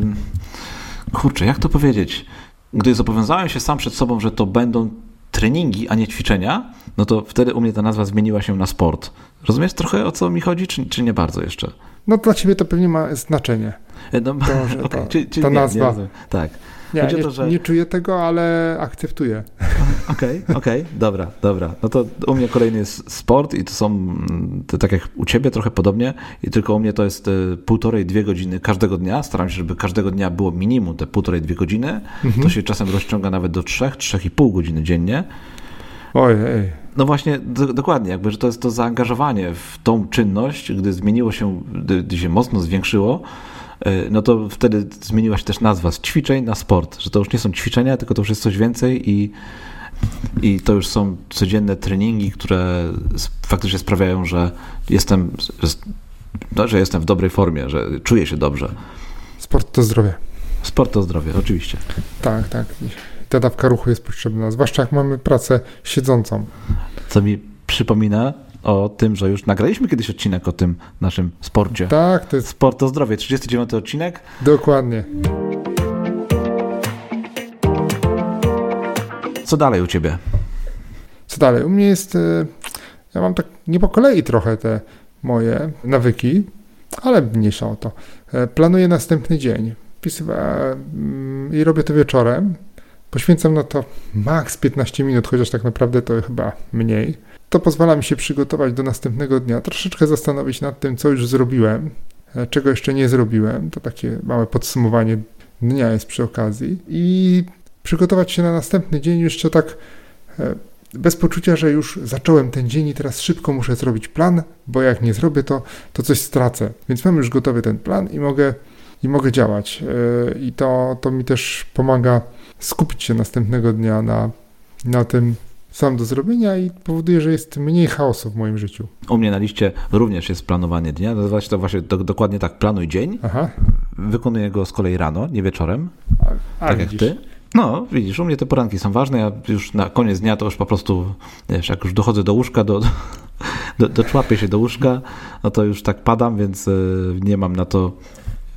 yy, kurczę, jak to powiedzieć? Gdy zobowiązałem się sam przed sobą, że to będą treningi, a nie ćwiczenia, no to wtedy u mnie ta nazwa zmieniła się na sport. Rozumiesz trochę o co mi chodzi, czy, czy nie bardzo jeszcze? No dla ciebie to pewnie ma znaczenie. E, no, to, że okay, ta, czyli, czyli ta nie, nazwa. Nie, tak. Nie, nie, to, że... nie, czuję tego, ale akceptuję. Okej, okay, okej, okay, dobra, dobra. No to u mnie kolejny jest sport i to są, to tak jak u ciebie trochę podobnie i tylko u mnie to jest e, półtorej, dwie godziny każdego dnia. Staram się, żeby każdego dnia było minimum te półtorej, dwie godziny. Mhm. To się czasem rozciąga nawet do trzech, trzech i pół godziny dziennie. Ojej. No właśnie, do, dokładnie, jakby, że to jest to zaangażowanie w tą czynność, gdy zmieniło się, gdy, gdy się mocno zwiększyło, E, no to wtedy zmieniła się też nazwa z ćwiczeń na sport, że to już nie są ćwiczenia, tylko to już jest coś więcej i, i to już są codzienne treningi, które faktycznie sprawiają, że jestem, no, że jestem w dobrej formie, że czuję się dobrze. Sport to zdrowie. Sport to zdrowie, oczywiście. Tak, tak. Ta dawka ruchu jest potrzebna, zwłaszcza jak mamy pracę siedzącą. Co mi przypomina, o tym, że już nagraliśmy kiedyś odcinek o tym naszym sporcie. Tak, to jest... Sport to zdrowie, 39 odcinek. Dokładnie. Co dalej u ciebie? Co dalej? U mnie jest. E, ja mam tak nie po kolei trochę te moje nawyki, ale mniejsza o to. E, planuję następny dzień. I robię to wieczorem. Poświęcam na to maks 15 minut, chociaż tak naprawdę to chyba mniej. To pozwala mi się przygotować do następnego dnia, troszeczkę zastanowić nad tym, co już zrobiłem, e, czego jeszcze nie zrobiłem. To takie małe podsumowanie dnia jest przy okazji. I przygotować się na następny dzień jeszcze tak e, bez poczucia, że już zacząłem ten dzień i teraz szybko muszę zrobić plan, bo jak nie zrobię, to, to coś stracę. Więc mam już gotowy ten plan i mogę, i mogę działać. E, I to, to mi też pomaga skupić się następnego dnia na, na tym, sam do zrobienia i powoduje, że jest mniej chaosu w moim życiu. U mnie na liście również jest planowanie dnia. Nazywa się to właśnie do, dokładnie tak, planuj dzień. Aha. Wykonuję go z kolei rano, nie wieczorem. A, a tak widzisz. jak ty. No, widzisz, u mnie te poranki są ważne. Ja już na koniec dnia to już po prostu, wiesz, jak już dochodzę do łóżka, do, do, doczłapię się do łóżka, no to już tak padam, więc e, nie mam na to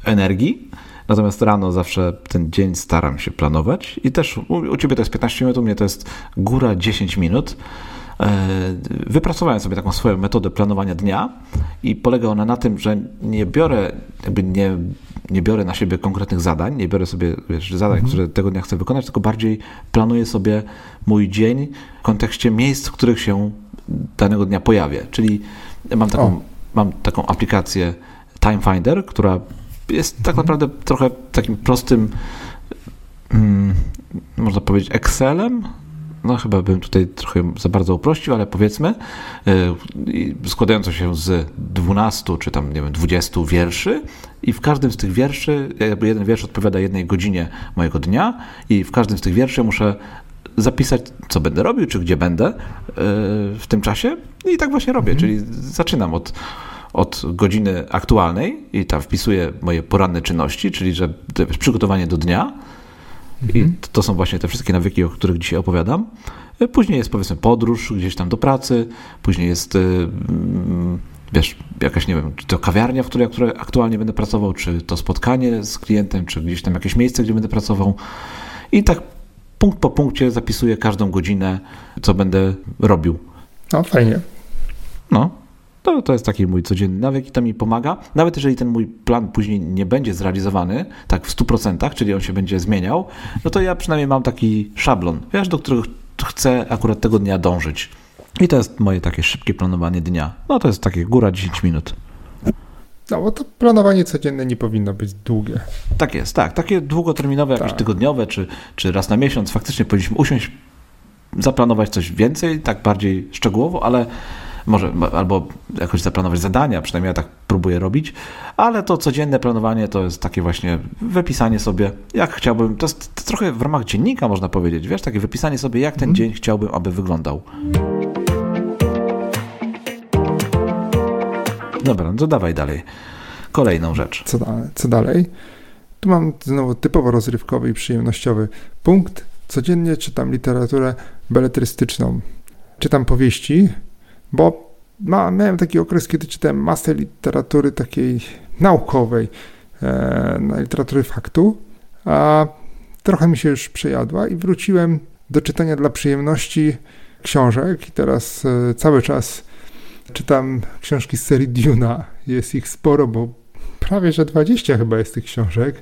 energii. Natomiast rano zawsze ten dzień staram się planować i też u, u Ciebie to jest 15 minut, u mnie to jest góra 10 minut. E, wypracowałem sobie taką swoją metodę planowania dnia i polega ona na tym, że nie biorę, jakby nie, nie biorę na siebie konkretnych zadań, nie biorę sobie wiesz, zadań, mhm. które tego dnia chcę wykonać, tylko bardziej planuję sobie mój dzień w kontekście miejsc, w których się danego dnia pojawię. Czyli mam taką, mam taką aplikację Time Finder, która jest tak naprawdę trochę takim prostym mm, można powiedzieć, Excelem. No chyba bym tutaj trochę za bardzo uprościł, ale powiedzmy, składająco się z 12 czy tam, nie wiem, 20 wierszy i w każdym z tych wierszy, jakby jeden wiersz odpowiada jednej godzinie mojego dnia i w każdym z tych wierszy muszę zapisać, co będę robił, czy gdzie będę yy, w tym czasie i tak właśnie robię, mhm. czyli zaczynam od od godziny aktualnej i tam wpisuję moje poranne czynności, czyli że przygotowanie do dnia. I mhm. to są właśnie te wszystkie nawyki, o których dzisiaj opowiadam. Później jest powiedzmy podróż gdzieś tam do pracy, później jest y, mm, wiesz, jakaś, nie wiem, czy to kawiarnia, w której, której aktualnie będę pracował, czy to spotkanie z klientem, czy gdzieś tam jakieś miejsce, gdzie będę pracował. I tak punkt po punkcie zapisuję każdą godzinę, co będę robił. No, fajnie. No, to, to jest taki mój codzienny nawyk i to mi pomaga. Nawet jeżeli ten mój plan później nie będzie zrealizowany, tak w 100%, czyli on się będzie zmieniał, no to ja przynajmniej mam taki szablon, wiesz, do którego chcę akurat tego dnia dążyć. I to jest moje takie szybkie planowanie dnia. No to jest takie góra 10 minut. No bo to planowanie codzienne nie powinno być długie. Tak jest, tak. Takie długoterminowe, jakieś tak. tygodniowe, czy, czy raz na miesiąc faktycznie powinniśmy usiąść, zaplanować coś więcej, tak bardziej szczegółowo, ale może albo jakoś zaplanować zadania, przynajmniej ja tak próbuję robić, ale to codzienne planowanie to jest takie właśnie wypisanie sobie, jak chciałbym, to jest, to trochę w ramach dziennika można powiedzieć, wiesz, takie wypisanie sobie, jak ten mm. dzień chciałbym, aby wyglądał. Dobra, no to dawaj dalej. Kolejną rzecz. Co, co dalej? Tu mam znowu typowo rozrywkowy i przyjemnościowy punkt. Codziennie czytam literaturę beletrystyczną. Czytam powieści, bo miałem taki okres, kiedy czytałem masę literatury takiej naukowej, e, literatury faktu, a trochę mi się już przejadła i wróciłem do czytania dla przyjemności książek i teraz e, cały czas czytam książki z serii Duna. Jest ich sporo, bo prawie że 20 chyba jest tych książek.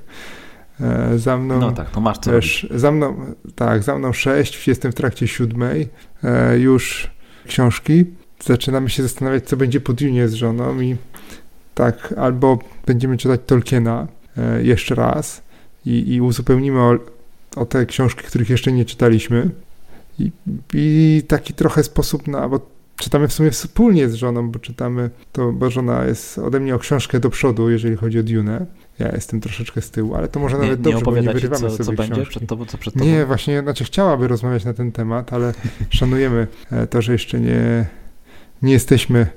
E, za mną. No tak, to masz co też, Za mną, tak, za mną sześć, jestem w trakcie siódmej e, już książki zaczynamy się zastanawiać, co będzie po Dune z żoną i tak, albo będziemy czytać Tolkiena e, jeszcze raz i, i uzupełnimy o, o, te książki, których jeszcze nie czytaliśmy i, i taki trochę sposób na, bo czytamy w sumie wspólnie z żoną, bo czytamy to, bo żona jest ode mnie o książkę do przodu, jeżeli chodzi o Dune. Ja jestem troszeczkę z tyłu, ale to może nawet nie, dobrze, bo nie wyrywamy co, sobie co będzie przed tobą, co przed tobą? Nie, właśnie, znaczy chciałaby rozmawiać na ten temat, ale szanujemy e, to, że jeszcze nie, nie jesteśmy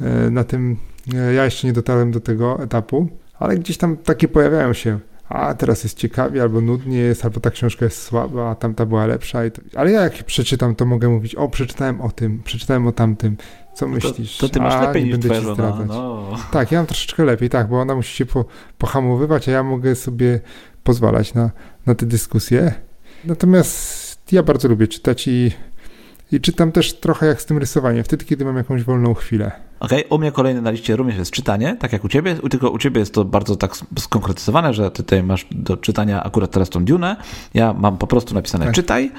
e, na tym, e, ja jeszcze nie dotarłem do tego etapu, ale gdzieś tam takie pojawiają się. A teraz jest ciekawie, albo nudnie jest, albo ta książka jest słaba, a tamta była lepsza. To... Ale ja jak przeczytam, to mogę mówić, o, przeczytałem o tym, przeczytałem o tamtym. Co no myślisz? To, to ty masz a, lepiej niż twoja żona. No. Tak, ja mam troszeczkę lepiej, tak, bo ona musi się po, pohamowywać, a ja mogę sobie pozwalać na, na te dyskusje. Natomiast ja bardzo lubię czytać i i czytam też trochę jak z tym rysowaniem, wtedy, kiedy mam jakąś wolną chwilę. Okej, okay, u mnie kolejny na liście również jest czytanie, tak jak u ciebie, tylko u ciebie jest to bardzo tak skonkretyzowane, że ty tutaj masz do czytania akurat teraz tą Dune. Ja mam po prostu napisane tak. czytaj,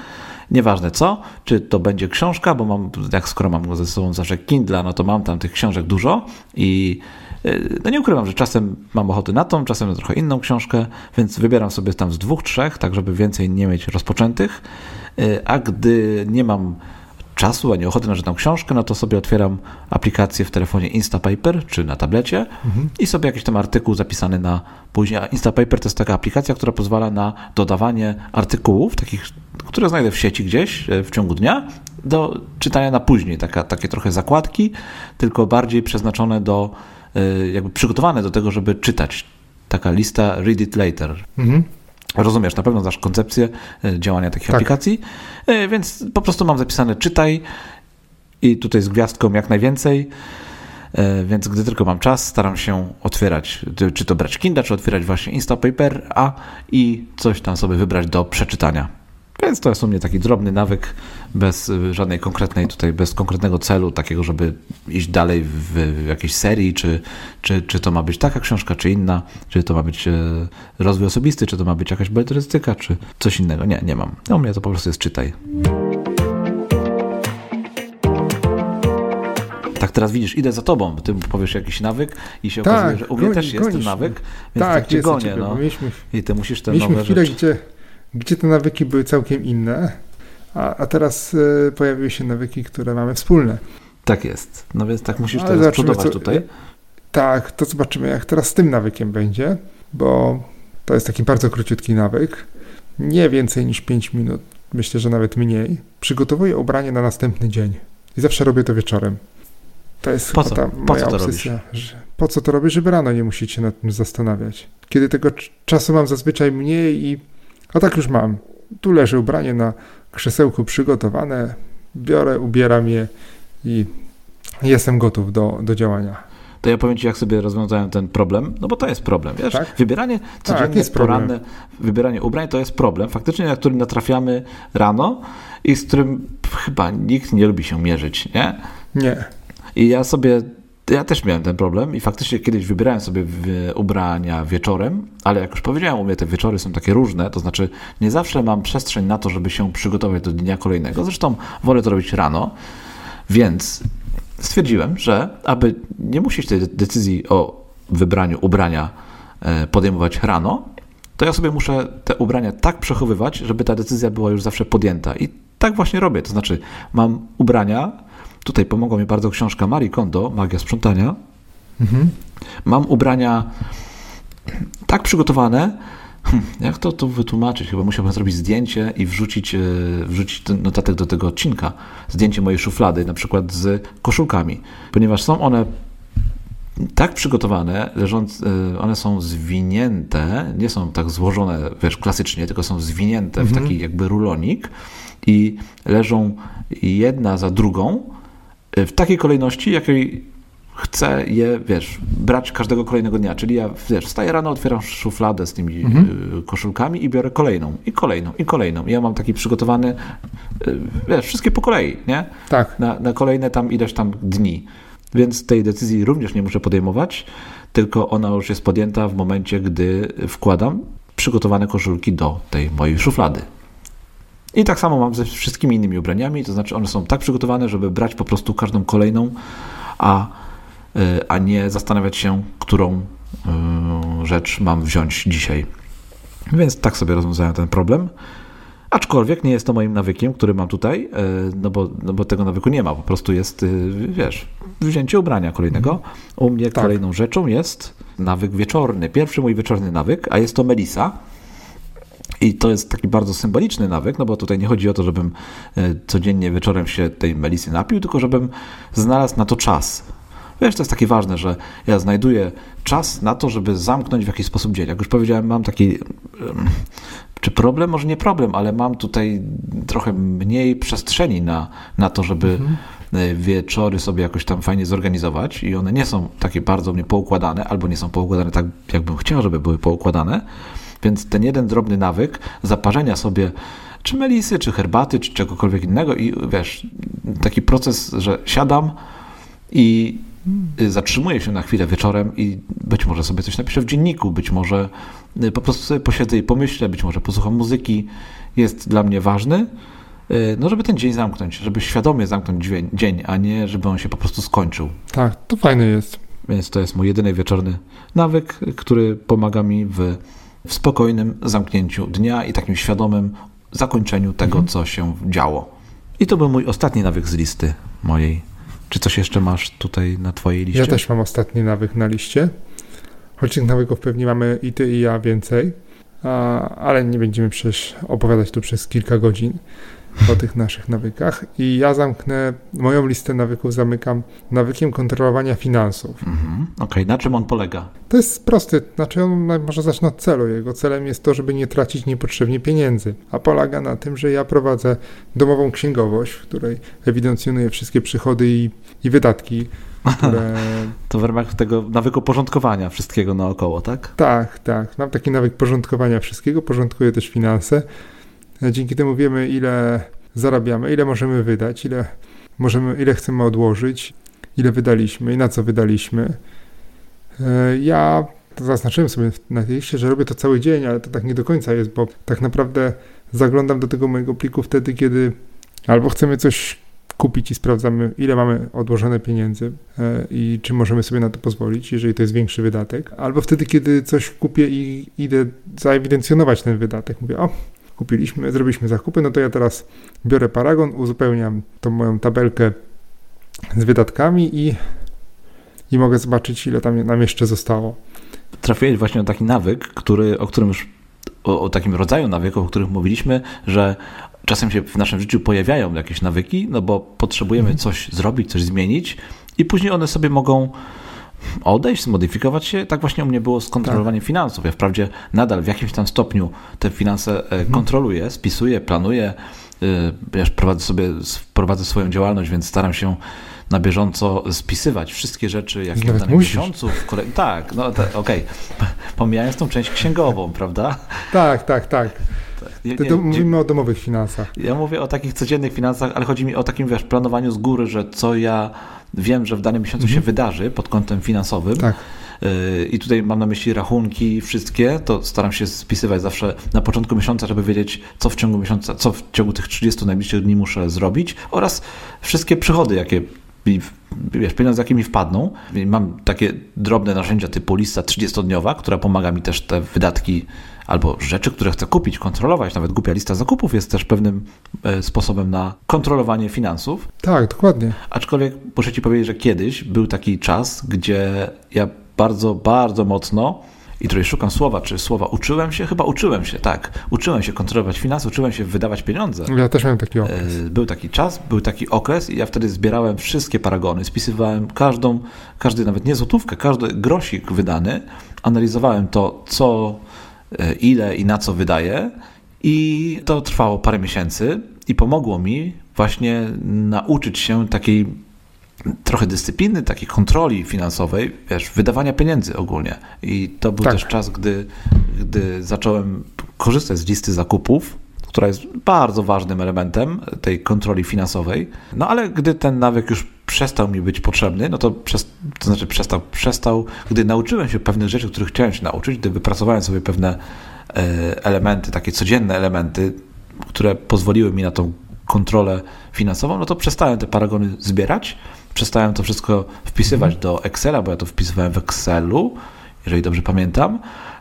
nieważne co, czy to będzie książka, bo mam, jak skoro mam ze sobą zawsze Kindle, no to mam tam tych książek dużo i y, no nie ukrywam, że czasem mam ochoty na tą, czasem na trochę inną książkę, więc wybieram sobie tam z dwóch, trzech, tak żeby więcej nie mieć rozpoczętych, y, a gdy nie mam czasu, a nie ochoty na żadną książkę, no to sobie otwieram aplikację w telefonie Instapaper czy na tablecie mhm. i sobie jakiś tam artykuł zapisany na później. A Instapaper to jest taka aplikacja, która pozwala na dodawanie artykułów, takich, które znajdę w sieci gdzieś e, w ciągu dnia, do czytania na później. Taka, takie trochę zakładki, tylko bardziej przeznaczone do, e, jakby przygotowane do tego, żeby czytać. Taka lista read it later. Mhm. Rozumiesz, na pewno znasz koncepcję e, działania takich tak. aplikacji, e, więc po prostu mam zapisane czytaj i tutaj z gwiazdką jak najwięcej. E, więc gdy tylko mam czas, staram się otwierać, czy to brać Kindle, czy otwierać właśnie Instapaper, a i coś tam sobie wybrać do przeczytania. Więc to jest u mnie taki drobny nawyk, bez y, żadnej konkretnej tutaj, bez konkretnego celu, takiego, żeby iść dalej w, w jakiejś serii, czy, czy, czy to ma być taka książka, czy inna, czy to ma być e, rozwój osobisty, czy to ma być jakaś beletrystyka, czy coś innego. Nie, nie mam. No, u mnie to po prostu jest czytaj. Tak teraz widzisz, idę za tobą, bo ty powiesz jakiś nawyk i się tak, okazuje, że u mnie goni, też jest ten nawyk, więc tak, tak cię gonię. No. Mieliśmy, I ty musisz ten mieliśmy chwilę, gdzie gdzie te nawyki były całkiem inne, a, a teraz y, pojawiły się nawyki, które mamy wspólne. Tak jest. No więc tak musisz Ale teraz budować tutaj. Tak, to zobaczymy, jak teraz z tym nawykiem będzie, bo to jest taki bardzo króciutki nawyk. Nie więcej niż 5 minut, myślę, że nawet mniej. Przygotowuję ubranie na następny dzień. I zawsze robię to wieczorem. To jest po co? ta po moja co to obsesja. Że, po co to robię? Żeby rano nie musieć się nad tym zastanawiać. Kiedy tego czasu mam zazwyczaj mniej i... A tak już mam. Tu leży ubranie na krzesełku przygotowane. Biorę, ubieram je i jestem gotów do, do działania to ja powiem Ci, jak sobie rozwiązałem ten problem, no bo to jest problem, wiesz? Tak? Wybieranie codziennie tak, poranne, problem. wybieranie ubrań to jest problem, faktycznie na który natrafiamy rano i z którym chyba nikt nie lubi się mierzyć, nie? Nie. I ja sobie ja też miałem ten problem i faktycznie kiedyś wybierałem sobie ubrania wieczorem, ale jak już powiedziałem, u mnie te wieczory są takie różne, to znaczy nie zawsze mam przestrzeń na to, żeby się przygotować do dnia kolejnego. Zresztą wolę to robić rano, więc stwierdziłem, że aby nie musieć tej decyzji o wybraniu ubrania e, podejmować rano, to ja sobie muszę te ubrania tak przechowywać, żeby ta decyzja była już zawsze podjęta. I tak właśnie robię. To znaczy, mam ubrania, tutaj pomogła mi bardzo książka Marie Kondo, Magia Sprzątania. Mhm. Mam ubrania tak przygotowane, Hmm, jak to, to wytłumaczyć? Chyba musiałbym zrobić zdjęcie i wrzucić, e, wrzucić notatek do tego odcinka. Zdjęcie mojej szuflady, na przykład z koszulkami, ponieważ są one tak przygotowane, leżąc, e, one są zwinięte, nie są tak złożone, wiesz, klasycznie, tylko są zwinięte mhm. w taki jakby rulonik i leżą jedna za drugą w takiej kolejności, jakiej chcę je, wiesz, brać każdego kolejnego dnia. Czyli ja, wiesz, wstaję rano, otwieram szufladę z tymi mhm. Y, koszulkami i biorę kolejną, i kolejną, i kolejną. I ja mam taki przygotowany, y, wiesz, wszystkie po kolei, nie? Tak. Na, na kolejne tam ileś tam dni. Więc tej decyzji również nie muszę podejmować, tylko ona już jest podjęta w momencie, gdy wkładam przygotowane koszulki do tej mojej szuflady. I tak samo mam ze wszystkimi innymi ubraniami, to znaczy one są tak przygotowane, żeby brać po prostu każdą kolejną, a Y, a nie zastanawiać się, którą y, rzecz mam wziąć dzisiaj. Więc tak sobie rozwiązałem ten problem. Aczkolwiek nie jest to moim nawykiem, który mam tutaj, y, no bo, no bo tego nawyku nie ma. Po prostu jest, wiesz, wzięcie ubrania kolejnego. U mnie tak. kolejną rzeczą jest nawyk wieczorny. Pierwszy mój wieczorny nawyk, a jest to Melisa. I to jest taki bardzo symboliczny nawyk, no bo tutaj nie chodzi o to, żebym codziennie wieczorem się tej melisy napił, tylko żebym znalazł na to czas. Wiesz, to jest takie ważne, że ja znajduję czas na to, żeby zamknąć w jakiś sposób dzień. Jak już powiedziałem, mam taki czy problem? Może nie problem, ale mam tutaj trochę mniej przestrzeni na, na to, żeby mhm. E, wieczory sobie jakoś tam fajnie zorganizować i one nie są takie bardzo mnie poukładane, albo nie są poukładane tak, jakbym chciał, żeby były poukładane. Więc ten jeden drobny nawyk zaparzenia sobie czy melisy, czy herbaty, czy czegokolwiek innego i wiesz, taki proces, że siadam i Y, zatrzymuję się na chwilę wieczorem i być może sobie coś napiszę w dzienniku, być może y, po prostu sobie posiedzę i pomyślę, być może posłucham muzyki, jest dla mnie ważny, y, no żeby ten dzień zamknąć, żeby świadomie zamknąć dzień, a nie żeby on się po prostu skończył. Tak, to fajne jest. Więc to jest mój jedyny wieczorny nawyk, który pomaga mi w, w spokojnym zamknięciu dnia i takim świadomym zakończeniu tego, mhm. co się działo. I to był mój ostatni nawyk z listy mojej czy coś jeszcze masz tutaj na Twojej liście? Ja też mam ostatni nawyk na liście. Choć tych nawyków pewnie mamy i Ty, i ja więcej, a, ale nie będziemy przecież opowiadać tu przez kilka godzin o tych naszych nawykach. I ja zamknę, moją listę nawyków zamykam nawykiem kontrolowania finansów. Mhm. Okej, okay. na czym on polega? To jest prosty, znaczy on może zacznę od celu. Jego celem jest to, żeby nie tracić niepotrzebnie pieniędzy, a polega na tym, że ja prowadzę domową księgowość, w której ewidencjonuję wszystkie przychody i, i wydatki. Które... To w ramach tego nawyku porządkowania wszystkiego naokoło, tak? Tak, tak. Mam taki nawyk porządkowania wszystkiego, porządkuję też finanse. Dzięki temu wiemy, ile zarabiamy, ile możemy wydać, ile, możemy, ile chcemy odłożyć, ile wydaliśmy i na co wydaliśmy. E, ja zaznaczyłem sobie na tej liście, że robię to cały dzień, ale to tak nie do końca jest, bo tak naprawdę zaglądam do tego mojego pliku wtedy, kiedy albo chcemy coś kupić i sprawdzamy, ile mamy odłożone pieniędzy e, i czy możemy sobie na to pozwolić, jeżeli to jest większy wydatek, albo wtedy, kiedy coś kupię i idę zaewidencjonować ten wydatek. Mówię, o, kupiliśmy, zrobiliśmy zakupy, no to ja teraz biorę paragon, uzupełniam tą moją tabelkę z wydatkami i, i mogę zobaczyć, ile tam nam jeszcze zostało. Trafiłeś właśnie na taki nawyk, który, o którym już, o, o takim rodzaju nawyków, o których mówiliśmy, że czasem się w naszym życiu pojawiają jakieś nawyki, no bo potrzebujemy mhm. coś zrobić, coś zmienić i później one sobie mogą odejść, zmodyfikować się. Tak właśnie u mnie było z kontrolowaniem tak. finansów. Ja wprawdzie nadal w jakimś tam stopniu te finanse e, mhm. kontroluję, spisuję, planuję, ja prowadzę sobie, prowadzę swoją działalność, więc staram się na bieżąco spisywać wszystkie rzeczy, jakie w danym musisz. miesiącu. W kolei... Tak, no okej. Okay. Pomijając tą część księgową, prawda? Tak, tak, tak. Nie, nie, mówimy o domowych finansach. Ja mówię o takich codziennych finansach, ale chodzi mi o takim wiesz, planowaniu z góry, że co ja wiem, że w danym miesiącu mhm. się wydarzy pod kątem finansowym. Tak. Y, I tutaj mam na myśli rachunki wszystkie, to staram się spisywać zawsze na początku miesiąca, żeby wiedzieć, co w ciągu miesiąca, co w ciągu tych 30 najbliższych dni muszę zrobić oraz wszystkie przychody, jakie wiesz, pieniądze, jakie mi wpadną. Mam takie drobne narzędzia typu lista 30-dniowa, która pomaga mi też te wydatki albo rzeczy, które chcę kupić, kontrolować. Nawet głupia lista zakupów jest też pewnym e, sposobem na kontrolowanie finansów. Tak, dokładnie. Aczkolwiek muszę Ci powiedzieć, że kiedyś był taki czas, gdzie ja bardzo, bardzo mocno i tutaj szukam słowa, czy słowa uczyłem się, chyba uczyłem się, tak. Uczyłem się kontrolować finanse, uczyłem się wydawać pieniądze. Ja też miałem taki okres. E, był taki czas, był taki okres i ja wtedy zbierałem wszystkie paragony, spisywałem każdą, każdy, nawet nie złotówkę, każdy grosik wydany, analizowałem to, co, ile i na co wydaję i to trwało parę miesięcy i pomogło mi właśnie nauczyć się takiej trochę dyscypliny, takiej kontroli finansowej, wiesz, wydawania pieniędzy ogólnie. I to był tak. też czas, gdy, gdy zacząłem korzystać z listy zakupów, która jest bardzo ważnym elementem tej kontroli finansowej. No ale gdy ten nawyk już przestał mi być potrzebny, no to, przez, to znaczy przestał, przestał, gdy nauczyłem się pewnych rzeczy, których chciałem się nauczyć, gdy wypracowałem sobie pewne e, elementy, takie codzienne elementy, które pozwoliły mi na tą kontrolę finansową, no to przestałem te paragony zbierać przestałem to wszystko wpisywać do Excela, bo ja to wpisywałem w Excelu, jeżeli dobrze pamiętam.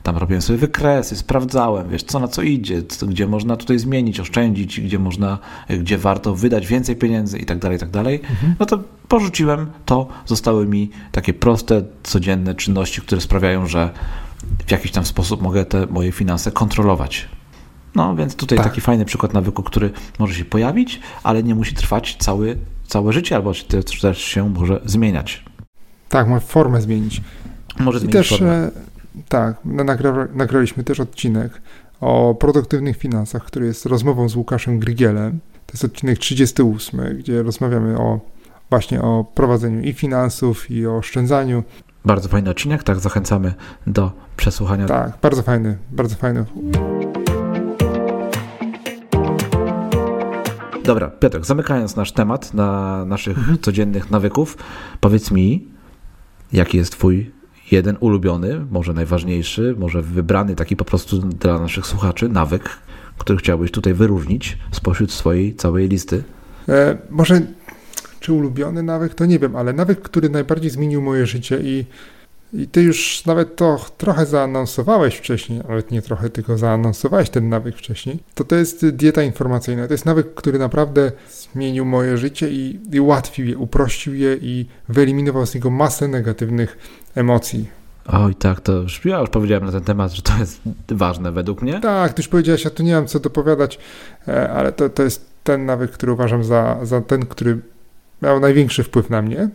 Tam robiłem sobie wykresy, sprawdzałem, wiesz, co na co idzie, co, gdzie można tutaj zmienić, oszczędzić, gdzie można, gdzie warto wydać więcej pieniędzy i tak dalej, i tak dalej. Mhm. No to porzuciłem to, zostały mi takie proste, codzienne czynności, które sprawiają, że w jakiś tam sposób mogę te moje finanse kontrolować. No więc tutaj tak. taki fajny przykład nawyku, który może się pojawić, ale nie musi trwać cały całe życie, albo też się może zmieniać. Tak, ma formę zmienić. Może zmienić I też, formę. Tak, nagra, nagraliśmy też odcinek o produktywnych finansach, który jest rozmową z Łukaszem Grygielem. To jest odcinek 38, gdzie rozmawiamy o właśnie o prowadzeniu i finansów, i o oszczędzaniu. Bardzo fajny odcinek, tak, zachęcamy do przesłuchania. Tak, bardzo fajny, bardzo fajny. Dobra, Piotr, zamykając nasz temat na naszych mhm. codziennych nawyków, powiedz mi, jaki jest Twój jeden ulubiony, może najważniejszy, może wybrany taki po prostu dla naszych słuchaczy nawyk, który chciałbyś tutaj wyróżnić spośród swojej całej listy? E, może czy ulubiony nawyk, to nie wiem, ale nawyk, który najbardziej zmienił moje życie i i ty już nawet to trochę zaanonsowałeś wcześniej, nawet nie trochę, tylko zaanonsowałeś ten nawyk wcześniej. To to jest dieta informacyjna. To jest nawyk, który naprawdę zmienił moje życie i, i ułatwił je, uprościł je i wyeliminował z niego masę negatywnych emocji. Oj, tak, to już, ja już powiedziałem na ten temat, że to jest ważne według mnie. Tak, ty już powiedziałeś, ja tu nie mam co dopowiadać, e, ale to, to jest ten nawyk, który uważam za, za ten, który miał największy wpływ na mnie.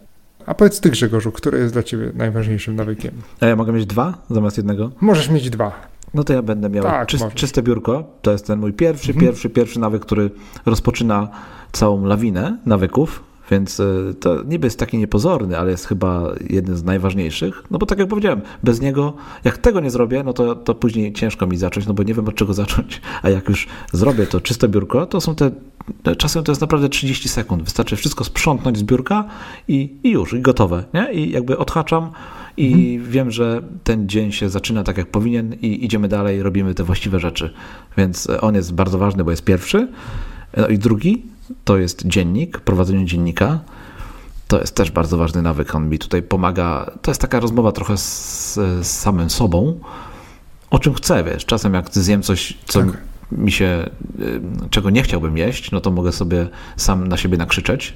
A powiedz ty, Grzegorzu, który jest dla ciebie najważniejszym nawykiem? A ja mogę mieć dwa zamiast jednego? Możesz mieć dwa. No to ja będę miał tak, czyst, czyste biurko. To jest ten mój pierwszy, mhm. pierwszy, pierwszy nawyk, który rozpoczyna całą lawinę nawyków. Więc e, to niby jest taki niepozorny, ale jest chyba jeden z najważniejszych. No bo tak jak powiedziałem, bez niego, jak tego nie zrobię, no to, to później ciężko mi zacząć, no bo nie wiem od czego zacząć. A jak już zrobię to czyste biurko, to są te czasem to jest naprawdę 30 sekund. Wystarczy wszystko sprzątnąć z biurka i, i już, i gotowe. Nie? I jakby odhaczam i mhm. wiem, że ten dzień się zaczyna tak jak powinien i idziemy dalej, robimy te właściwe rzeczy. Więc on jest bardzo ważny, bo jest pierwszy. No i drugi to jest dziennik, prowadzenie dziennika. To jest też bardzo ważny nawyk. On mi tutaj pomaga. To jest taka rozmowa trochę z, z samym sobą, o czym chcę, wiesz. Czasem jak zjem coś, co tak. mi się, czego nie chciałbym jeść, no to mogę sobie sam na siebie nakrzyczeć.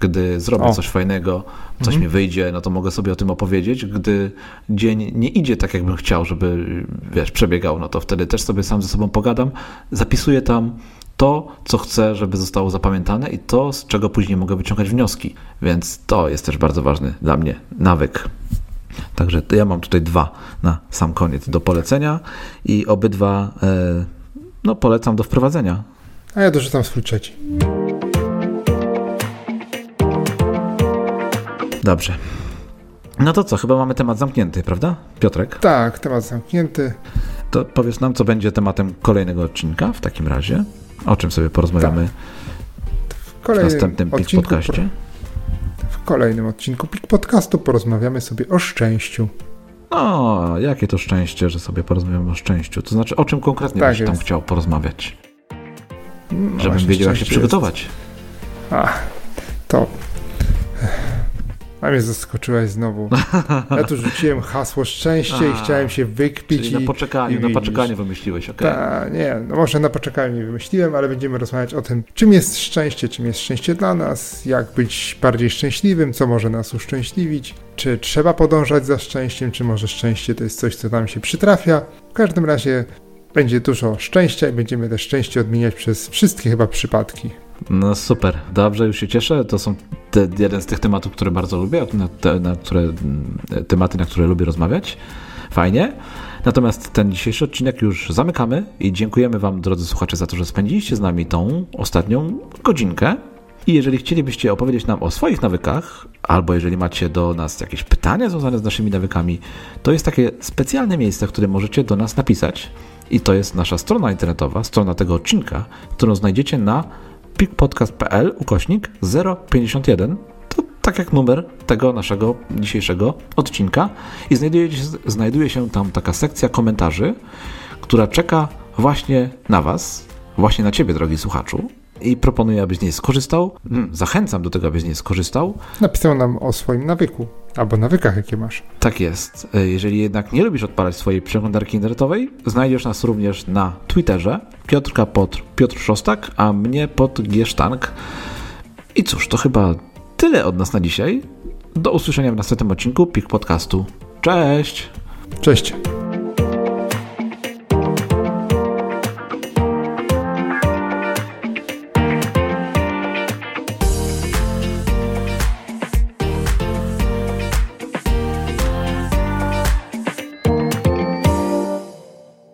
Gdy zrobię o. coś fajnego, coś mhm. mi wyjdzie, no to mogę sobie o tym opowiedzieć. Gdy dzień nie idzie tak, jakbym chciał, żeby wiesz, przebiegał, no to wtedy też sobie sam ze sobą pogadam. Zapisuję tam to, co chcę, żeby zostało zapamiętane i to, z czego później mogę wyciągać wnioski. Więc to jest też bardzo ważny dla mnie nawyk. Także ja mam tutaj dwa na sam koniec do polecenia i obydwa e, no, polecam do wprowadzenia. A ja dorzucam swój trzeci. Dobrze. No to co, chyba mamy temat zamknięty, prawda, Piotrek? Tak, temat zamknięty. To powiedz nam, co będzie tematem kolejnego odcinka w takim razie. O czym sobie porozmawiamy tak. w, w następnym PIK podcaście? W kolejnym odcinku PIK podcastu porozmawiamy sobie o szczęściu. O, jakie to szczęście, że sobie porozmawiamy o szczęściu. To znaczy, o czym konkretnie tak byś tam chciał porozmawiać? No Żebym wiedział, jak się przygotować. Jest... A, to a mnie zaskoczyłaś znowu. Ja tu rzuciłem hasło szczęście A, i chciałem się wykpić. Czyli i, na poczekaniu, i na poczekaniu wymyśliłeś, okej. Okay. nie, no może na poczekaniu nie wymyśliłem, ale będziemy rozmawiać o tym, czym jest szczęście, czym jest szczęście dla nas, jak być bardziej szczęśliwym, co może nas uszczęśliwić, czy trzeba podążać za szczęściem, czy może szczęście to jest coś, co nam się przytrafia. W każdym razie będzie dużo szczęścia i będziemy te szczęście odmieniać przez wszystkie chyba przypadki. No super, dobrze, już się cieszę. To są te, jeden z tych tematów, które bardzo lubię, na, te, na które, tematy, na które lubię rozmawiać. Fajnie. Natomiast ten dzisiejszy odcinek już zamykamy i dziękujemy Wam, drodzy słuchacze, za to, że spędziliście z nami tą ostatnią godzinkę. I jeżeli chcielibyście opowiedzieć nam o swoich nawykach, albo jeżeli macie do nas jakieś pytania związane z naszymi nawykami, to jest takie specjalne miejsce, w którym możecie do nas napisać. I to jest nasza strona internetowa, strona tego odcinka, którą znajdziecie na pikpodcast.pl ukośnik 051 to tak jak numer tego naszego dzisiejszego odcinka. I znajduje się, znajduje się tam taka sekcja komentarzy, która czeka właśnie na Was, właśnie na Ciebie, drogi słuchaczu i proponuję, abyś z niej skorzystał. Hmm, zachęcam do tego, abyś z niej skorzystał. Napisał nam o swoim nawyku albo nawykach, jakie masz. Tak jest. E, jeżeli jednak nie lubisz odpalać swojej przeglądarki internetowej, znajdziesz nas również na Twitterze Piotrka pod Piotr Szostak, a mnie pod Giesztank. I cóż, to chyba tyle od nas na dzisiaj. Do usłyszenia w następnym odcinku PIK Podcastu. Cześć! Cześć!